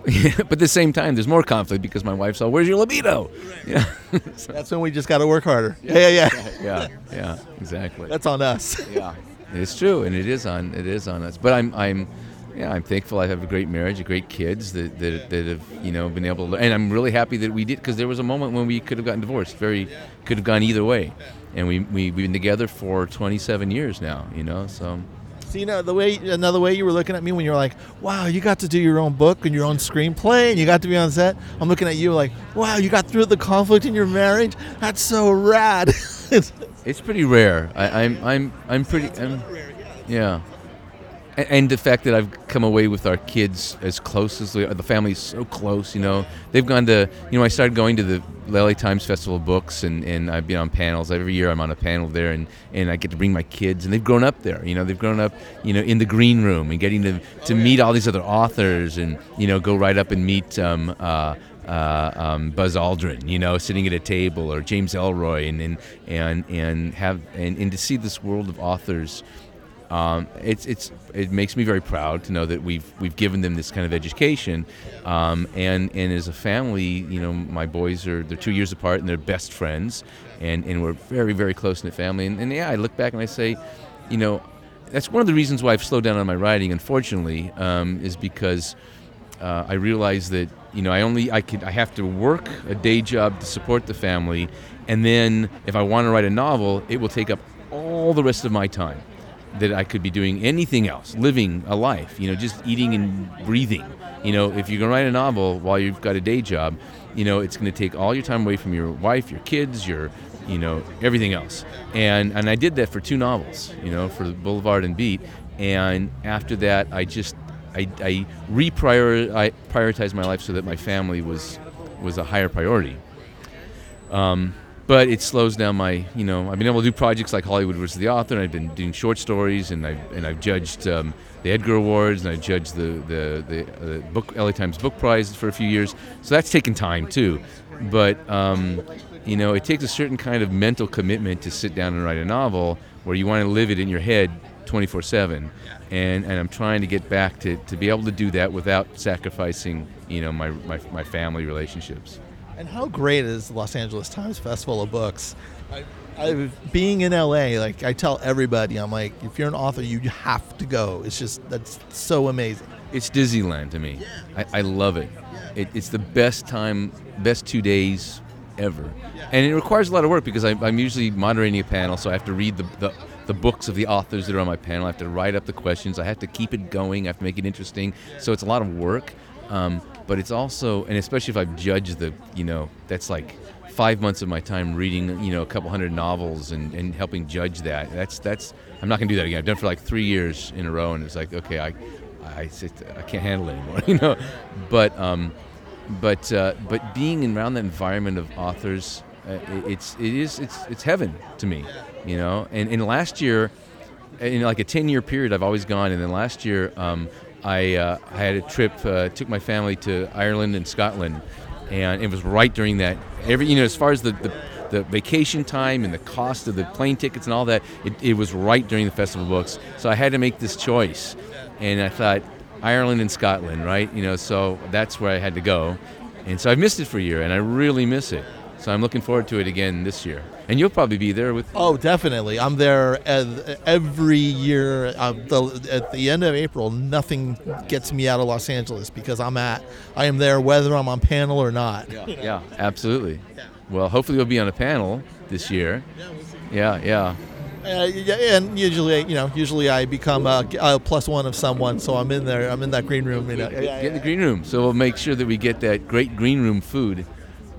(laughs) but at the same time there's more conflict because my wife's all where's your libido yeah (laughs) That's when we just got to work harder. Yeah, yeah, yeah. (laughs) yeah yeah exactly That's on us. yeah, it's true, and it is on it is on us. But I'm I'm yeah I'm thankful I have a great marriage, great kids that that, that have you know been able to, and I'm really happy that we did because there was a moment when we could have gotten divorced. Very could have gone either way, and we, we we've been together for 27 years now. You know, so See, you know, the way another way you were looking at me when you were like, "Wow, you got to do your own book and your own screenplay, and you got to be on set." I'm looking at you like, "Wow, you got through the conflict in your marriage. That's so rad." (laughs) it's pretty rare. I, I'm I'm I'm pretty I'm, yeah. And the fact that I've come away with our kids as close as the, the family's so close, you know, they've gone to, you know, I started going to the LA Times Festival of Books, and, and I've been on panels every year. I'm on a panel there, and, and I get to bring my kids, and they've grown up there. You know, they've grown up, you know, in the green room and getting to to meet all these other authors, and you know, go right up and meet. Um, uh, uh, um, Buzz Aldrin, you know, sitting at a table, or James Ellroy, and and and, and have and, and to see this world of authors um, it's it's it makes me very proud to know that we've we've given them this kind of education, um, and and as a family, you know, my boys are they're two years apart and they're best friends, and and we're very very close knit family, and, and yeah, I look back and I say, you know, that's one of the reasons why I've slowed down on my writing, unfortunately, um, is because uh, I realize that you know I only I could I have to work a day job to support the family, and then if I want to write a novel, it will take up all the rest of my time that I could be doing anything else, living a life, you know, just eating and breathing. You know, if you're going to write a novel while you've got a day job, you know, it's going to take all your time away from your wife, your kids, your, you know, everything else. And and I did that for two novels, you know, for Boulevard and Beat. And after that, I just I, I reprioritized my life so that my family was was a higher priority. Um, but it slows down my, you know, I've been able to do projects like Hollywood versus the Author, and I've been doing short stories, and I've and I've judged um, the Edgar Awards, and I judged the the the uh, book LA Times Book Prize for a few years. So that's taken time too, but um, you know, it takes a certain kind of mental commitment to sit down and write a novel where you want to live it in your head 24/7, and and I'm trying to get back to, to be able to do that without sacrificing, you know, my my, my family relationships. And how great is the Los Angeles Times Festival of Books? I, I, being in LA, like I tell everybody, I'm like, if you're an author, you have to go. It's just that's so amazing. It's Disneyland to me. I, I love it. it. It's the best time, best two days ever, and it requires a lot of work because I, I'm usually moderating a panel, so I have to read the, the the books of the authors that are on my panel. I have to write up the questions. I have to keep it going. I have to make it interesting. So it's a lot of work. Um, but it's also, and especially if I've judged the, you know, that's like five months of my time reading, you know, a couple hundred novels and, and helping judge that. That's that's. I'm not gonna do that again. I've done it for like three years in a row, and it's like, okay, I, I, sit, I can't handle it anymore, (laughs) you know. But um, but uh, but being around that environment of authors, uh, it's it is it's it's heaven to me, you know. And in last year, in like a 10 year period, I've always gone, and then last year. Um, I, uh, I had a trip, uh, took my family to Ireland and Scotland, and it was right during that. Every you know, as far as the, the, the vacation time and the cost of the plane tickets and all that, it, it was right during the festival books. So I had to make this choice, and I thought Ireland and Scotland, right? You know, so that's where I had to go, and so I've missed it for a year, and I really miss it. So I'm looking forward to it again this year. And you'll probably be there with. Oh, definitely. I'm there every year. Uh, the, at the end of April, nothing gets me out of Los Angeles because I'm at. I am there whether I'm on panel or not. Yeah, (laughs) yeah absolutely. Well, hopefully you'll be on a panel this year. Yeah, yeah. Uh, yeah, and usually, you know, usually I become a, a plus one of someone, so I'm in there. I'm in that green room. You know, get in the green room. So we'll make sure that we get that great green room food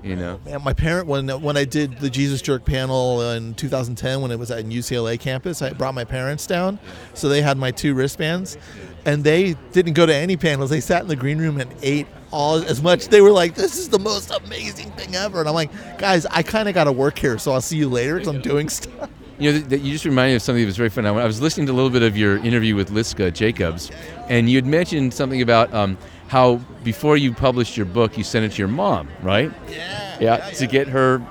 you know. Man, my parent when when I did the Jesus Jerk panel in 2010 when it was at UCLA campus, I brought my parents down, so they had my two wristbands, and they didn't go to any panels. They sat in the green room and ate all as much. They were like, "This is the most amazing thing ever," and I'm like, "Guys, I kind of got to work here, so I'll see you later because I'm doing stuff." You know, you just reminded me of something that was very fun. I was listening to a little bit of your interview with Liska Jacobs, and you had mentioned something about um, how before you published your book, you sent it to your mom, right? Yeah. Yeah, to get her,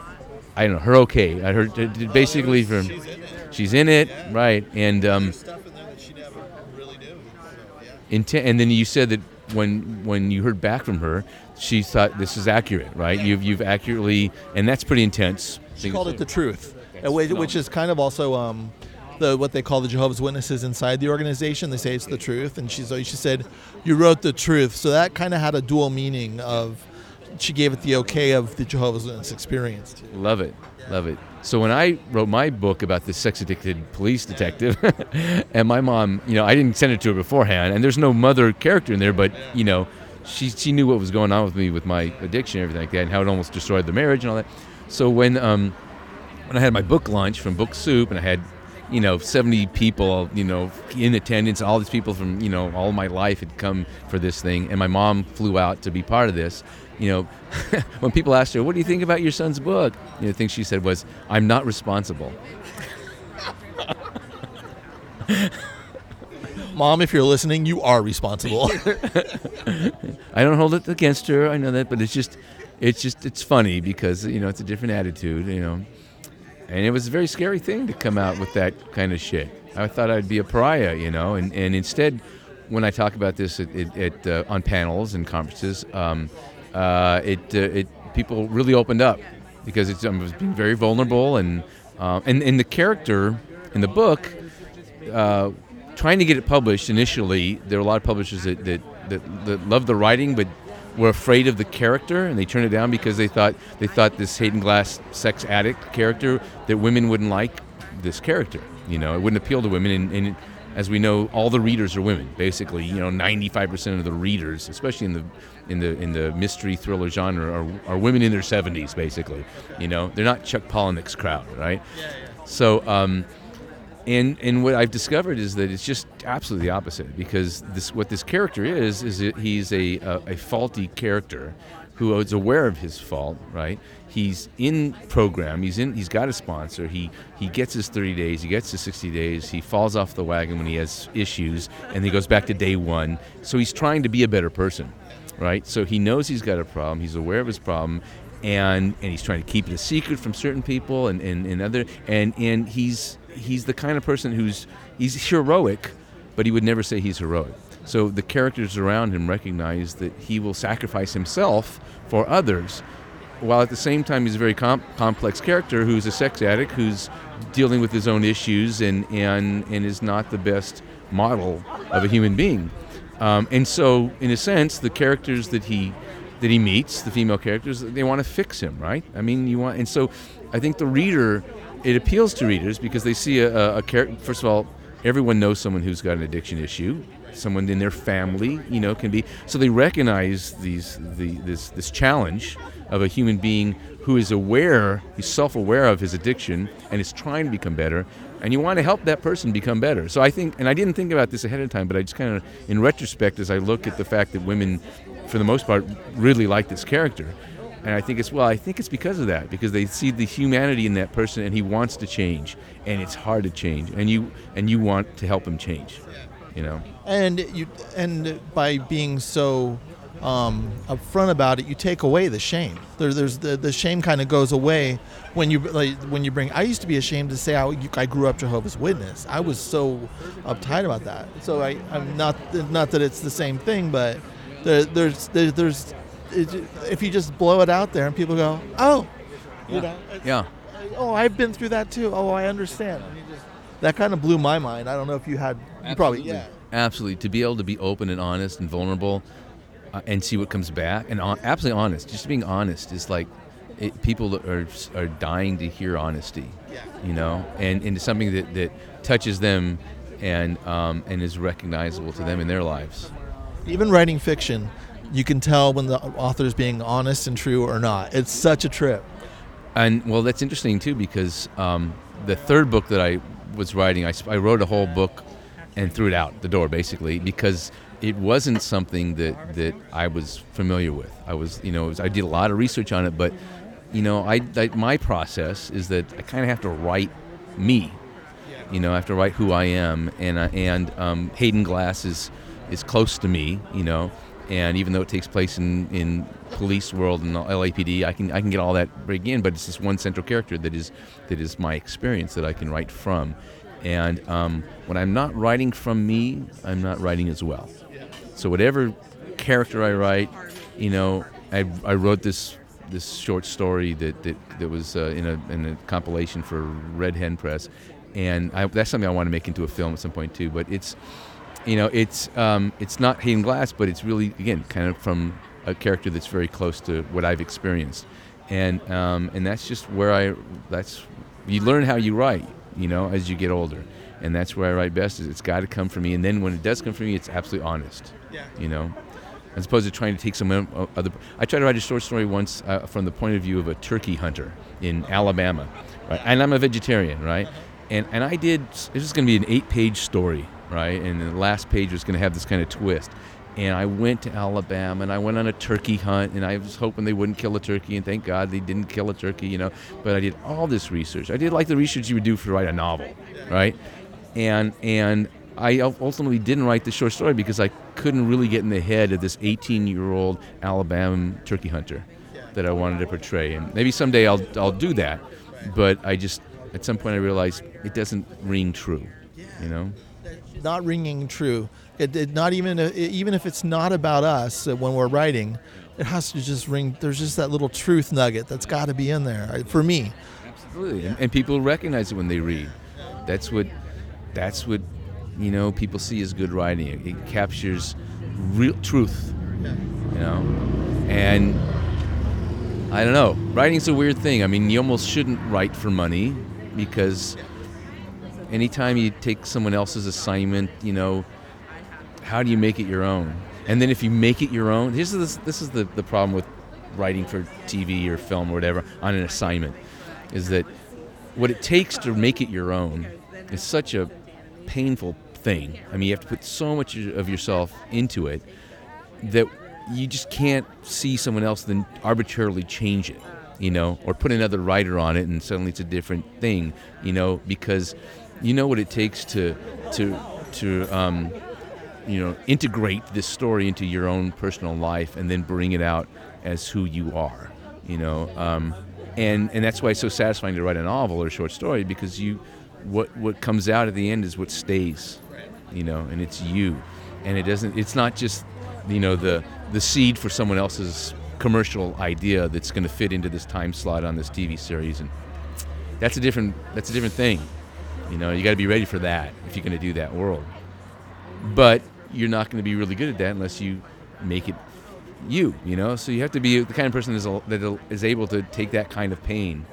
I don't know, her okay. I heard basically from she's in it, she's in it right? And um, stuff in there that she never really knew. So, yeah. inten- and then you said that when when you heard back from her, she thought this is accurate, right? You've you've accurately, and that's pretty intense. She called it the truth, which, which is kind of also um, the what they call the Jehovah's Witnesses inside the organization. They say it's the truth, and she's she said, "You wrote the truth." So that kind of had a dual meaning of she gave it the okay of the Jehovah's Witness experience. Love it, love it. So when I wrote my book about this sex addicted police detective, (laughs) and my mom, you know, I didn't send it to her beforehand, and there's no mother character in there, but you know, she she knew what was going on with me with my addiction and everything like that, and how it almost destroyed the marriage and all that. So when um, when I had my book launch from Book Soup, and I had you know 70 people you know in attendance all these people from you know all my life had come for this thing and my mom flew out to be part of this. You know (laughs) when people asked her what do you think about your son's book? You know the thing she said was i'm not responsible. (laughs) Mom, if you're listening, you are responsible. (laughs) i don't hold it against her i know that but it's just it's just it's funny because you know it's a different attitude you know and it was a very scary thing to come out with that kind of shit. I thought I'd be a pariah, you know, and, and instead, when I talk about this at, at, uh, on panels and conferences, um, uh, it uh, it people really opened up because it's, I was being very vulnerable and uh, and and the character in the book, uh, trying to get it published initially, there were a lot of publishers that that, that, that loved the writing but were afraid of the character and they turned it down because they thought they thought this Hayden Glass sex addict character that women wouldn't like this character. You know, it wouldn't appeal to women, and, and as we know, all the readers are women. Basically, you know, 95% of the readers, especially in the in the in the mystery thriller genre, are, are women in their 70s. Basically, you know, they're not Chuck Palahniuk's crowd, right? So. Um, and and what I've discovered is that it's just absolutely the opposite because this what this character is is he's a, a, a faulty character who is aware of his fault right? He's in program. He's in he's got a sponsor. He he gets his 30 days. He gets his 60 days. He falls off the wagon when he has issues and he goes back to day one. So he's trying to be a better person right? So he knows he's got a problem. He's aware of his problem and and he's trying to keep it a secret from certain people and and, and other and and he's he's the kind of person who's he's heroic, but he would never say he's heroic. So the characters around him recognize that he will sacrifice himself for others, while at the same time he's a very com- complex character who's a sex addict who's dealing with his own issues and and and is not the best model of a human being. Um, and so, in a sense, the characters that he that he meets, the female characters, they want to fix him, right? I mean, you want, and so I think the reader it appeals to readers because they see a, a, character. First of all, everyone knows someone who's got an addiction issue. Someone in their family, you know, can be. So they recognize these the this this challenge of a human being who is aware, he's self-aware of his addiction and is trying to become better. And you want to help that person become better. So I think, and I didn't think about this ahead of time, but I just kind of, in retrospect, as I look at the fact that women, for the most part, really like this character, and I think it's well, I think it's because of that because they see the humanity in that person and he wants to change and it's hard to change and you and you want to help him change. You know. And you and by being so um, upfront about it, you take away the shame. There, there's the, the shame kind of goes away when you like when you bring. I used to be ashamed to say I, I grew up Jehovah's Witness. I was so uptight about that. So I, I'm not not that it's the same thing, but there, there's there, there's it, if you just blow it out there and people go, oh, you know, Yeah. oh, I've been through that too. Oh, I understand. Just, that kind of blew my mind. I don't know if you had, you probably, yeah. Absolutely. To be able to be open and honest and vulnerable uh, and see what comes back and on, absolutely honest. Just being honest is like it, people are are dying to hear honesty. yeah. You know, and into something that, that touches them and um, and is recognizable to them in their lives. Even writing fiction, you can tell when the author's being honest and true or not. It's such a trip. And well, that's interesting too because um, the third book that I was writing, I, I wrote a whole book and threw it out the door basically because it wasn't something that, that I was familiar with. I was, you know, was, I did a lot of research on it, but you know, I, I my process is that I kind of have to write me. You know, I have to write who I am, and I, and um, Hayden Glass is is close to me. You know, and even though it takes place in, in police world and LAPD, I can I can get all that break in, but it's this one central character that is that is my experience that I can write from, and um, when I'm not writing from me, I'm not writing as well. So whatever character I write, you know, I, I wrote this this short story that that, that was uh, in a in a compilation for Red Hen Press, and I, that's something I want to make into a film at some point too. But it's you know, it's um, it's not Hayden Glass, but it's really again kind of from a character that's very close to what I've experienced, and um, and that's just where I that's you learn how you write, you know, as you get older, and that's where I write best. Is it's got to come from me, and then when it does come from me, it's absolutely honest, Yeah. you know. As opposed to trying to take some other. I tried to write a short story once uh, from the point of view of a turkey hunter in Alabama, right? And I'm a vegetarian, right? And and I did. It was going to be an eight-page story, right? And the last page was going to have this kind of twist. And I went to Alabama and I went on a turkey hunt and I was hoping they wouldn't kill a turkey and thank God they didn't kill a turkey, you know. But I did all this research. I did like the research you would do for write a novel, right? And and I ultimately didn't write the short story because I couldn't really get in the head of this 18-year-old Alabama turkey hunter that I wanted to portray. And maybe someday I'll I'll do that, but I just at some point I realized it doesn't ring true, you know. Not ringing true. It, it not even even if it's not about us uh, when we're writing, it has to just ring. There's just that little truth nugget that's got to be in there uh, for me. Absolutely, and, people recognize it when they read. That's what that's what you know people see as good writing. It, it captures real truth, you know, and I don't know. Writing's a weird thing. I mean, you almost shouldn't write for money because anytime you take someone else's assignment, you know, how do you make it your own? And then if you make it your own, this is this is the, the problem with writing for TV or film or whatever on an assignment, is that what it takes to make it your own is such a painful thing. I mean, you have to put so much of yourself into it that you just can't see someone else then arbitrarily change it, you know, or put another writer on it and suddenly it's a different thing, you know, because you know what it takes to to to um, you know integrate this story into your own personal life and then bring it out as who you are, you know. Um, and and that's why it's so satisfying to write a novel or a short story because you what what comes out at the end is what stays you know and it's you and it doesn't it's not just you know the the seed for someone else's commercial idea that's going to fit into this time slot on this TV series and that's a different that's a different thing you know you got to be ready for that if you're going to do that world. But you're not going to be really good at that unless you make it you you know? So you have to be the kind of person that is able to take that kind of pain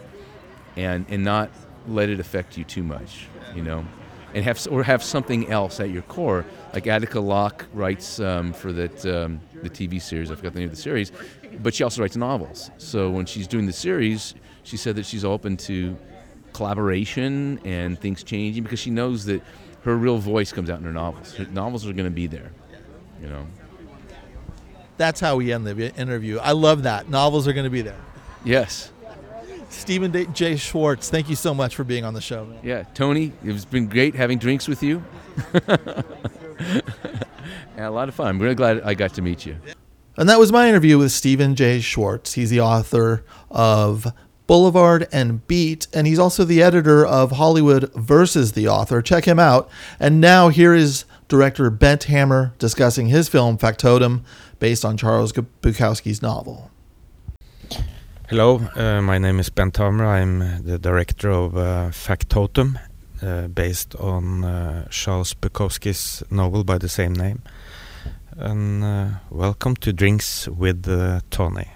and and not let it affect you too much you know? And have or have something else at your core. Like Attica Locke writes um, for that um, the TV series I forgot the name of the series but she also writes novels. So when she's doing the series she said that she's open to collaboration and things changing because she knows that her real voice comes out in her novels her novels are going to be there you know that's how we end the interview. I love that. Novels are going to be there. Yes. Stephen Jay Schwartz, thank you so much for being on the show. Man. Yeah, Tony, it's been great having drinks with you. (laughs) yeah, a lot of fun. I'm really glad I got to meet you. And that was my interview with Stephen Jay Schwartz. He's the author of Boulevard and Beat, and he's also the editor of Hollywood versus the author. Check him out. And now here is director Bent Hamer discussing his film Factotum based on Charles Bukowski's novel. Hello, uh, my name is Bent Hamer. I'm the director of uh, Factotum, uh, based on uh, Charles Bukowski's novel by the same name. And uh, welcome to Drinks with uh, Tony.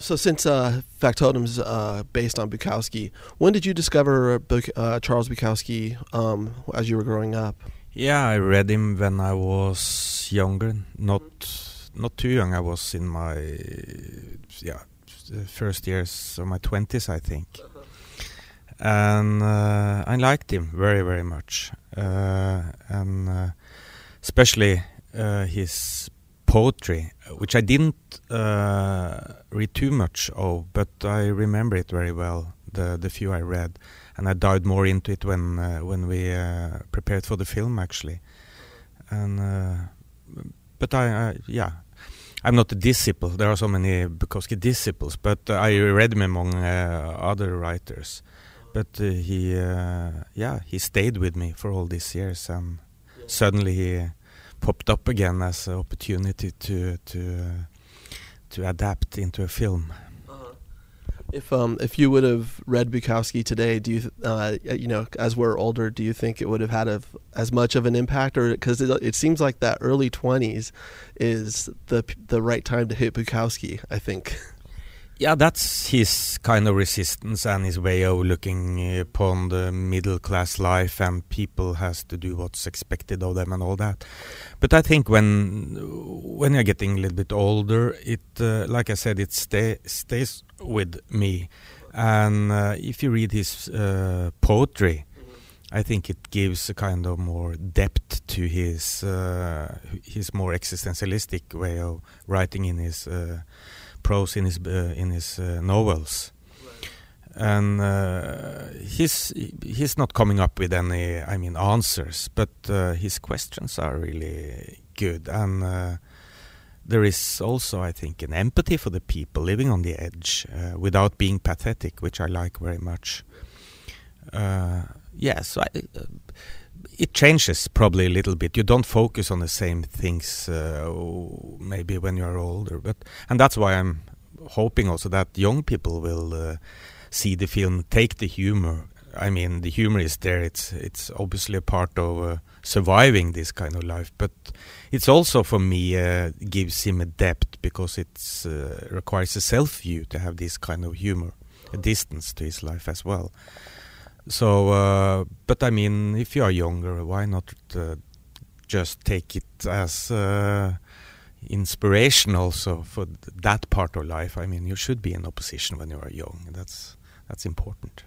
So, since uh, Factotum's uh, based on Bukowski, when did you discover Buk- Charles Bukowski um, as you were growing up? Yeah, I read him when I was younger, not not too young. I was in my yeah first years of my twenties, I think, and uh, I liked him very very much, uh, and uh, especially uh, his poetry, which I didn't uh, read too much of, but I remember it very well. The the few I read, and I dived more into it when uh, when we prepared for the film actually, and but I, yeah I'm not a disciple. There are so many Bukowski disciples, but uh, I read him among uh, other writers. But uh, he, yeah, he stayed with me for all these years, and suddenly he popped up again as an opportunity to to to adapt into a film. If um if you would have read Bukowski today, do you uh you know as we're older, do you think it would have had a, as much of an impact, or because it, it seems like that early twenties is the the right time to hit Bukowski? I think. (laughs) Yeah, that's his kind of resistance and his way of looking upon the middle class life, and people has to do what's expected of them and all that. But I think when when you're getting a little bit older, it uh, like I said, it stay, stays with me. And uh, if you read his uh, poetry, I think it gives a kind of more depth to his his more existentialistic way of writing in his prose in his uh, in his uh, novels. And uh, he's he's not coming up with any, I mean, answers, but his questions are really good, and there is also, I think, an empathy for the people living on the edge uh, without being pathetic, which I like very much. Uh, yes, I, uh, it changes probably a little bit. You don't focus on the same things uh, maybe when you are older, but and that's why I'm hoping also that young people will uh, see the film, take the humor. I mean, the humor is there. It's it's obviously a part of uh, surviving this kind of life, but it's also for me uh, gives him a depth because it uh, requires a self view to have this kind of humor, a distance to his life as well. So, uh, but I mean, if you are younger, why not uh, just take it as uh, inspiration also for th- that part of life? I mean, you should be in opposition when you are young. That's that's important.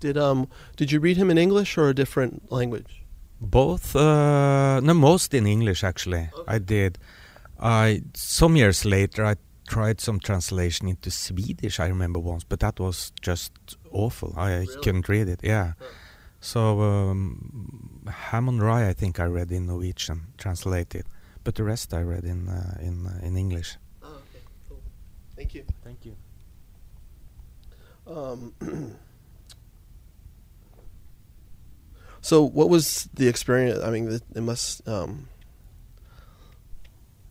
Did um did you read him in English or a different language? Both, uh, no, most in English actually. I did. I some years later I tried some translation into Swedish. I remember once, but that was just awful. I couldn't read it. Yeah. So um, Ham on Rye, I think I read in Norwegian, translated, but the rest I read in uh, in uh, in English. Oh, okay, cool. Thank you. Thank you. Um, (clears throat) so, what was the experience? I mean, it, it must. Um,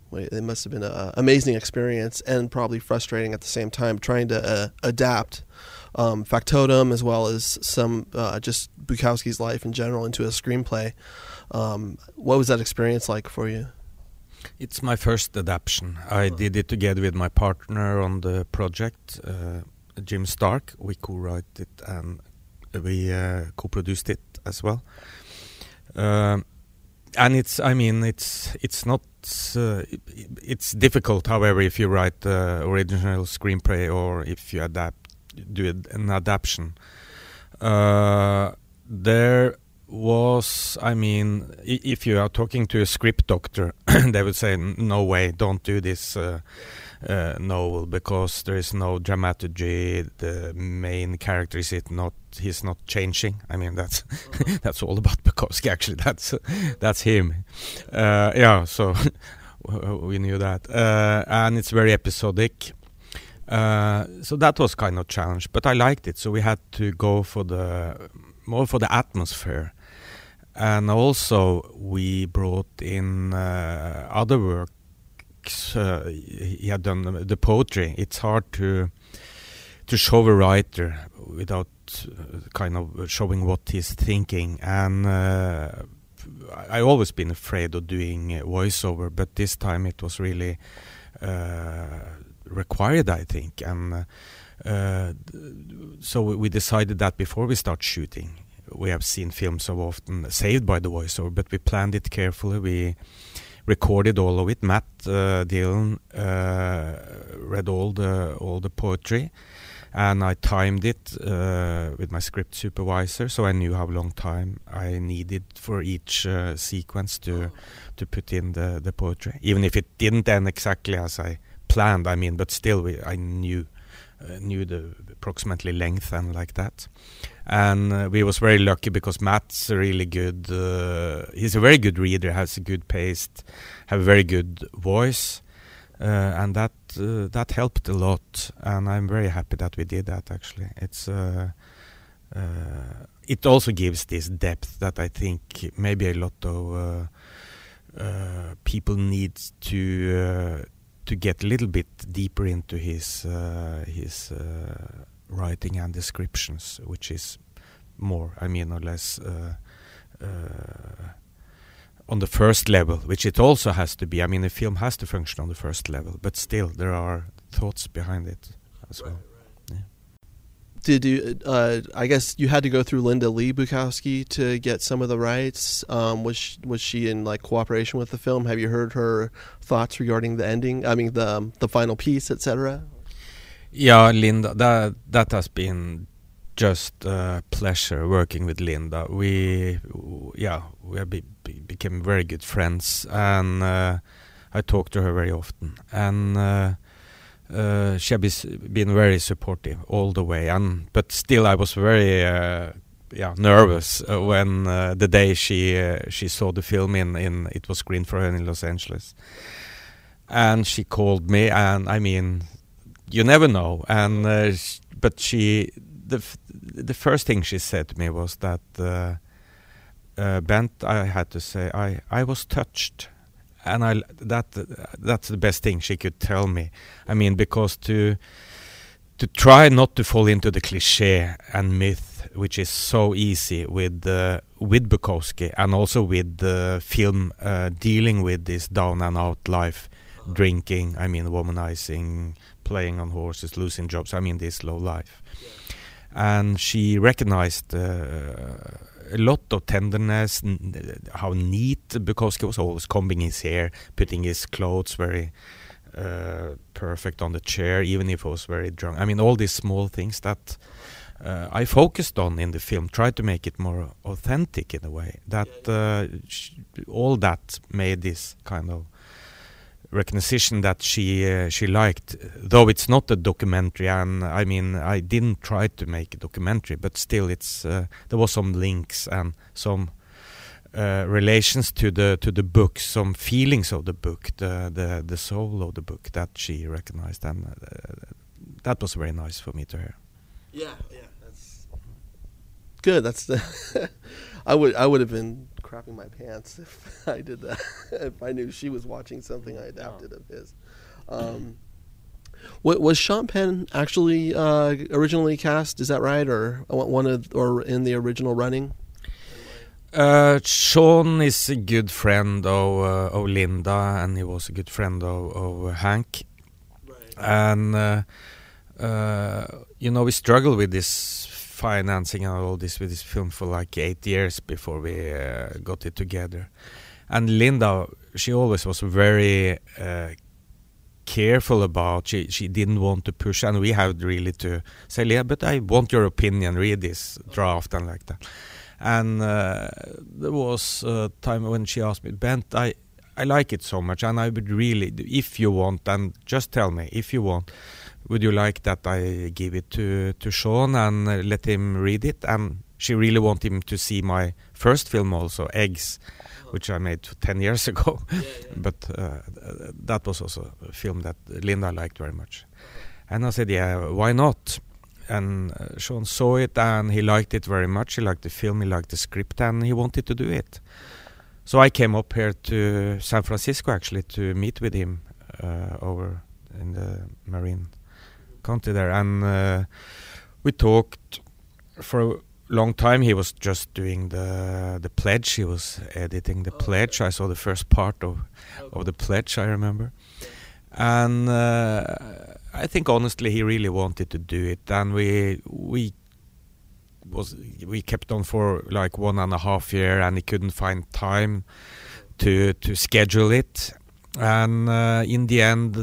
wait, it must have been an amazing experience and probably frustrating at the same time, trying to uh, adapt um, Factotum as well as some uh, just Bukowski's life in general into a screenplay. Um, what was that experience like for you? It's my first adaptation. I did it together with my partner on the project, uh, Jim Stark. We co-wrote it and we uh, co-produced it as well. Um, and it's, I mean, it's it's not uh, it's difficult, however, if you write the original screenplay or if you adapt, do an adaptation. Uh, there was, I mean, if you are talking to a script doctor, (coughs) they would say, "No way, don't do this uh, uh, novel because there is no dramaturgy. The main character is it not. He's not changing. I mean, that's (laughs) that's all about Bukowski. Actually, that's that's him. Uh, yeah, so (laughs) we knew that, uh, and it's very episodic. Uh, so that was kind of challenge, but I liked it. So we had to go for the more for the atmosphere, and also we brought in uh, other works. Uh, he had done the poetry. It's hard to to show a writer without uh, kind of showing what he's thinking, and uh, I always been afraid of doing voiceover, but this time it was really. Uh, required, I think, and uh, so we- decided that before we start shooting. We have seen films so often saved by the voiceover, but we planned it carefully. We recorded all of it. Matt uh, Dillon uh, read all the all the poetry, and I timed it uh, with my script supervisor, so I knew how long time I needed for each uh, sequence to to put in the the poetry, even if it didn't end exactly as I planned. I mean, but still, we, I knew uh, knew the approximately length and like that. And uh, we was very lucky because Matt's really good. Uh, he's a very good reader, has a good pace, have a very good voice, uh, and that uh, that helped a lot. And I'm very happy that we did that. Actually, it's. It also gives this depth that I think maybe a lot of uh, people need to uh, to get a little bit deeper into his uh, his uh, writing and descriptions, which is more, I mean, or less uh, uh, on the first level, which it also has to be. I mean, a film has to function on the first level, but still there are thoughts behind it as well. Did you? Uh, I guess you had to go through Linda Lee Bukowski to get some of the rights. Um, was she, was she in like cooperation with the film? Have you heard her thoughts regarding the ending? I mean, the um, the final piece, etc. Yeah, Linda, that that has been just a pleasure working with Linda. We, yeah, we be, became very good friends, and uh, I talk to her very often, and uh, uh, has been very supportive all the way. And but still, I was very. Uh, yeah, nervous uh, when uh, the day she uh, she saw the film in, in it was screened for her in Los Angeles, and she called me, and I mean, you never know. And uh, but she the the first thing she said to me was that uh, Bent, I had to say I I was touched, and I that that's the best thing she could tell me. I mean because to to try not to fall into the cliche and myth, which is so easy with uh, with Bukowski and also with the film uh, dealing with this down and out life, drinking. I mean, womanizing, playing on horses, losing jobs. I mean, this low life. and she recognized uh, a lot of tenderness, how neat Bukowski was always combing his hair, putting his clothes very uh, perfect on the chair, even if he was very drunk. I mean, all these small things that uh, I focused on in the film, tried to make it more authentic in a way. That uh, all that made this kind of recognition that she uh, she liked, though it's not a documentary. And I mean, I didn't try to make a documentary, but still, it's uh, there was some links and some uh, relations to the to the book, some feelings of the book, the the the soul of the book that she recognized, and uh, that was very nice for me to hear. Yeah, yeah, that's good. That's the. (laughs) I would I would have been crapping my pants (laughs) if I did that. if I knew she was watching something I adapted of his. Um, what was Sean Penn actually uh, originally cast? Is that right, or one of or in the original running? Uh, Sean is a good friend of uh, of Linda, and he was a good friend of, of Hank. And uh, uh, you know, we struggled with this financing and all this with this film for like eight years before we uh, got it together. And Linda, she always was very uh, careful about. She she didn't want to push, and we had really to say, "Yeah, but I want your opinion. Read this draft and like that." And uh, there was a time when she asked me, "Bent, I I like it so much, and I would really, if you want, and just tell me if you want." Would you like that I give it to to Sean and let him read it? And she really wanted him to see my first film also, Eggs, which I made ten years (laughs) ago. but uh, that was also a film that Linda liked very much. And I said, yeah, why not? And uh, Sean saw it and he liked it very much. He liked the film, he liked the script, and he wanted to do it. So I came up here to San Francisco actually to meet with him uh, over in the Marin County there, and uh, we talked for a long time. He was just doing the the pledge. He was editing the pledge. I saw the first part of of the pledge. I remember, and uh, I think honestly he really wanted to do it, and we we was we kept on for like one and a half year, and he couldn't find time to to schedule it and uh, in the end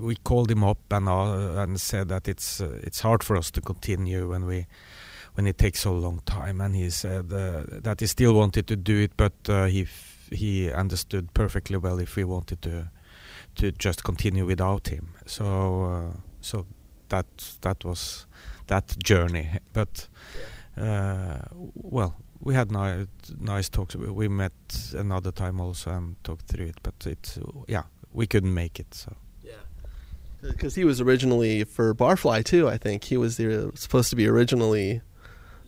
we called him up and uh, and said that it's uh, it's hard for us to continue when we when it takes so long time. And he said uh, that he still wanted to do it but uh, he he understood perfectly well if we wanted to to just continue without him. So uh, so that that was that journey. But well we had nice, nice talks. We met another time also and talked through it, but it, yeah, we couldn't make it. So yeah, because he was originally for Barfly too. I think he was the, supposed to be originally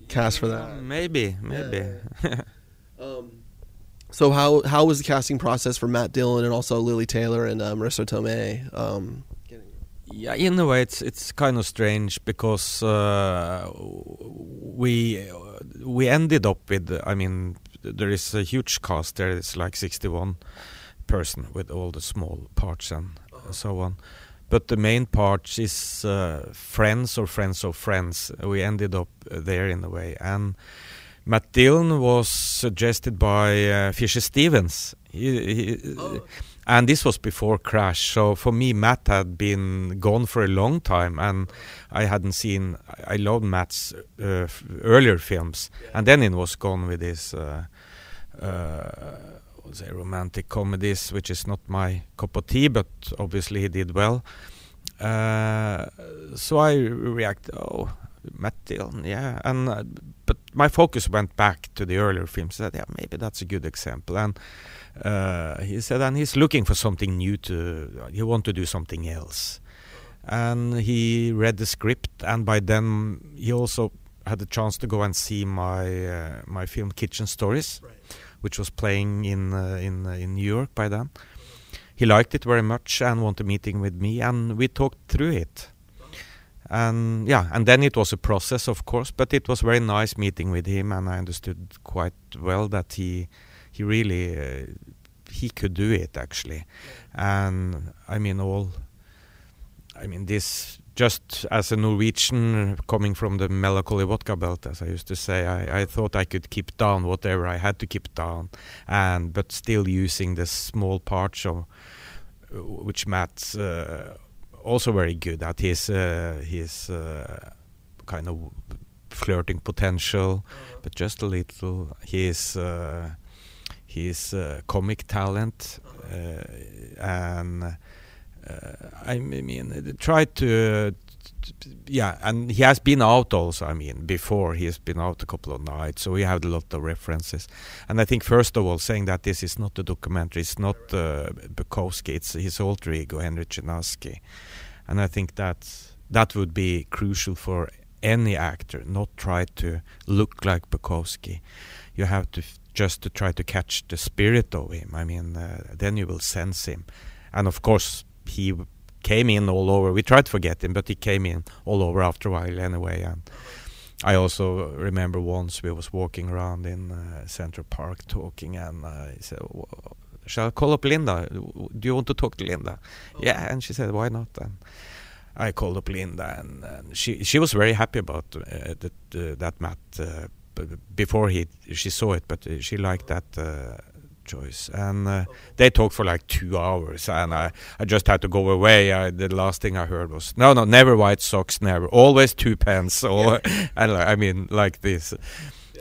cast for that. Maybe, maybe. Yeah. um, so how how was the casting process for Matt Dillon and also Lili Taylor and uh, Marisa Tomei? Um, yeah, in a way, it's it's kind of strange because uh, we we ended up with. I mean, there is a huge cast there. It's like sixty-one person with all the small parts and uh-huh. so on. But the main part is uh, friends or friends of friends. We ended up there in a way, and Matt Dillon was suggested by uh, Fisher Stevens. He, he, oh and this was before Crash. So for me, Matt had been gone for a long time, and I hadn't seen. I loved Matt's uh, earlier films, and then it was gone with his. Uh, uh, romantic comedies, which is not my cup of tea, but obviously he did well. Uh, so I react, oh, Matt Dillon, yeah, and uh, but my focus went back to the earlier films. That yeah, maybe that's a good example, and uh, he said, and he's looking for something new to. He want to do something else, and he read the script, and by then he also had the chance to go and see my uh, my film Kitchen Stories, right. which was playing in uh, in uh, in New York by then. He liked it very much and wanted a meeting with me, and we talked through it. And yeah, and then it was a process, of course, but it was very nice meeting with him, and I understood quite well that he he really uh, he could do it actually, and I mean all. I mean this just as a Norwegian coming from the melancholy vodka belt, as I used to say, I, I thought I could keep down whatever I had to keep down, and but still using the small parts of which Matt's uh, also very good at. His uh, his uh, kind of flirting potential, but just a little. His uh, his uh, comic talent uh, and uh, I mean, try to, yeah, and he has been out also. I mean, before he has been out a couple of nights, so we have a lot of references. And I think first of all, saying that this is not a documentary, it's not uh, Bukowski, it's his alter ego Henry Chinaski, and I think that that would be crucial for any actor, not try to look like Bukowski. You have to just to try to catch the spirit of him. I mean, uh, then you will sense him, and of course he came in all over. We tried to forget him, but he came in all over after a while anyway. And I also remember once we was walking around in uh, Central Park talking, and I said, "Shall I call up Linda? Do you want to talk to Linda?" Yeah, and she said, "Why not?" And I called up Linda, and, and she she was very happy about uh, that uh, that Matt uh, before he she saw it, but she liked that uh, choice. And uh, they talked for like two hours, and I, I just had to go away. I, the last thing I heard was, "No, no, never white socks, never. Always two pants. (laughs) Or, and I mean, like this.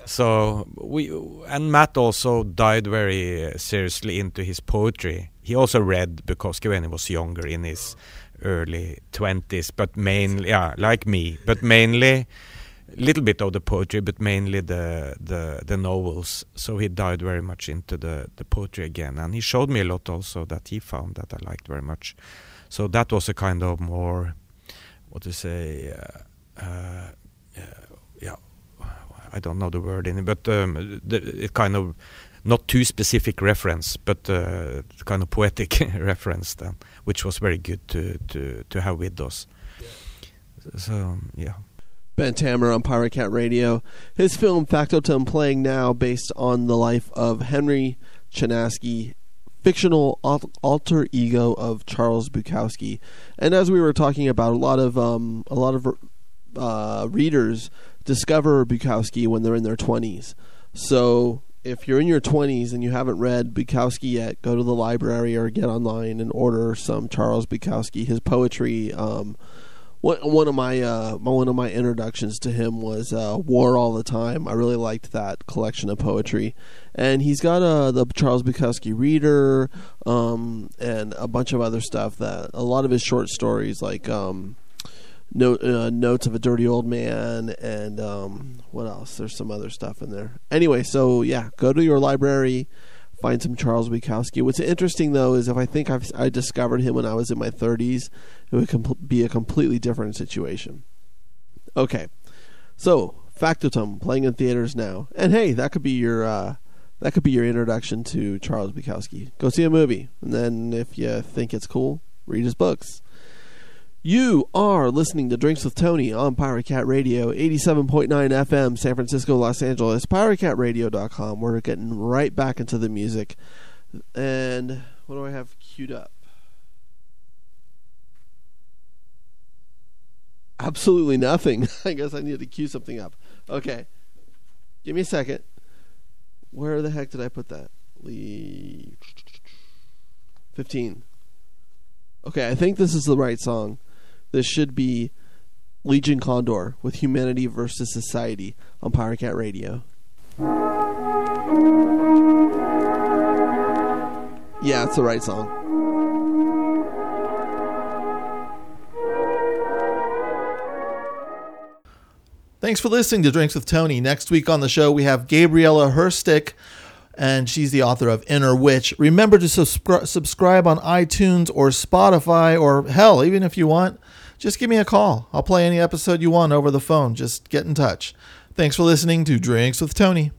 So we and Matt also died very uh, seriously into his poetry. He also read Bukowski when he was younger, in his early twenties, but mainly, yeah, like me, but mainly little bit of the poetry, but mainly the, the the novels. So he died very much into the the poetry again, and he showed me a lot also that he found that I liked very much. So that was a kind of more, what to say, uh, uh, yeah, I don't know the word in it, but um, the, it kind of not too specific reference, but uh, kind of poetic (laughs) reference then, which was very good to to to have with us. Yeah. So yeah. Bent Hamer on Pirate Cat Radio. His film Factotum playing now based on the life of Henry Chinaski, fictional alter ego of Charles Bukowski. And as we were talking about, a lot of um, a lot of uh, readers discover Bukowski when they're in their twenties. So if you're in your 20s and you haven't read Bukowski yet, go to the library or get online and order some Charles Bukowski. His poetry. Um, one of my uh, one of my introductions to him was uh, War All the Time. I really liked that collection of poetry, and he's got uh, the Charles Bukowski Reader um, and a bunch of other stuff. That a lot of his short stories, like um, Note, uh, Notes of a Dirty Old Man, and um, what else? There's some other stuff in there. Anyway, so yeah, go to your library find some Charles Bukowski. What's interesting though is if I think I've, I discovered him when I was in my 30s, it would be a completely different situation. Okay, so Factotum playing in theaters now, and hey, that could be your uh, that could be your introduction to Charles Bukowski. Go see a movie, and then if you think it's cool, read his books. You are listening to Drinks with Tony on Pirate Cat Radio, 87.9 FM, San Francisco, Los Angeles, piratecatradio.com. We're getting right back into the music. And what do I have queued up? Absolutely nothing. (laughs) I guess I need to cue something up. Okay. Give me a second. Where the heck did I put that? Lee 15. Okay, I think this is the right song. This should be Legion Condor with Humanity versus Society on Pirate Cat Radio. Yeah, it's the right song. Thanks for listening to Drinks with Tony. Next week on the show, we have Gabriela Herstik and she's the author of Inner Witch. Remember to subscri- subscribe on iTunes or Spotify, or hell, even if you want, just give me a call. I'll play any episode you want over the phone. Just get in touch. Thanks for listening to Drinks with Tony.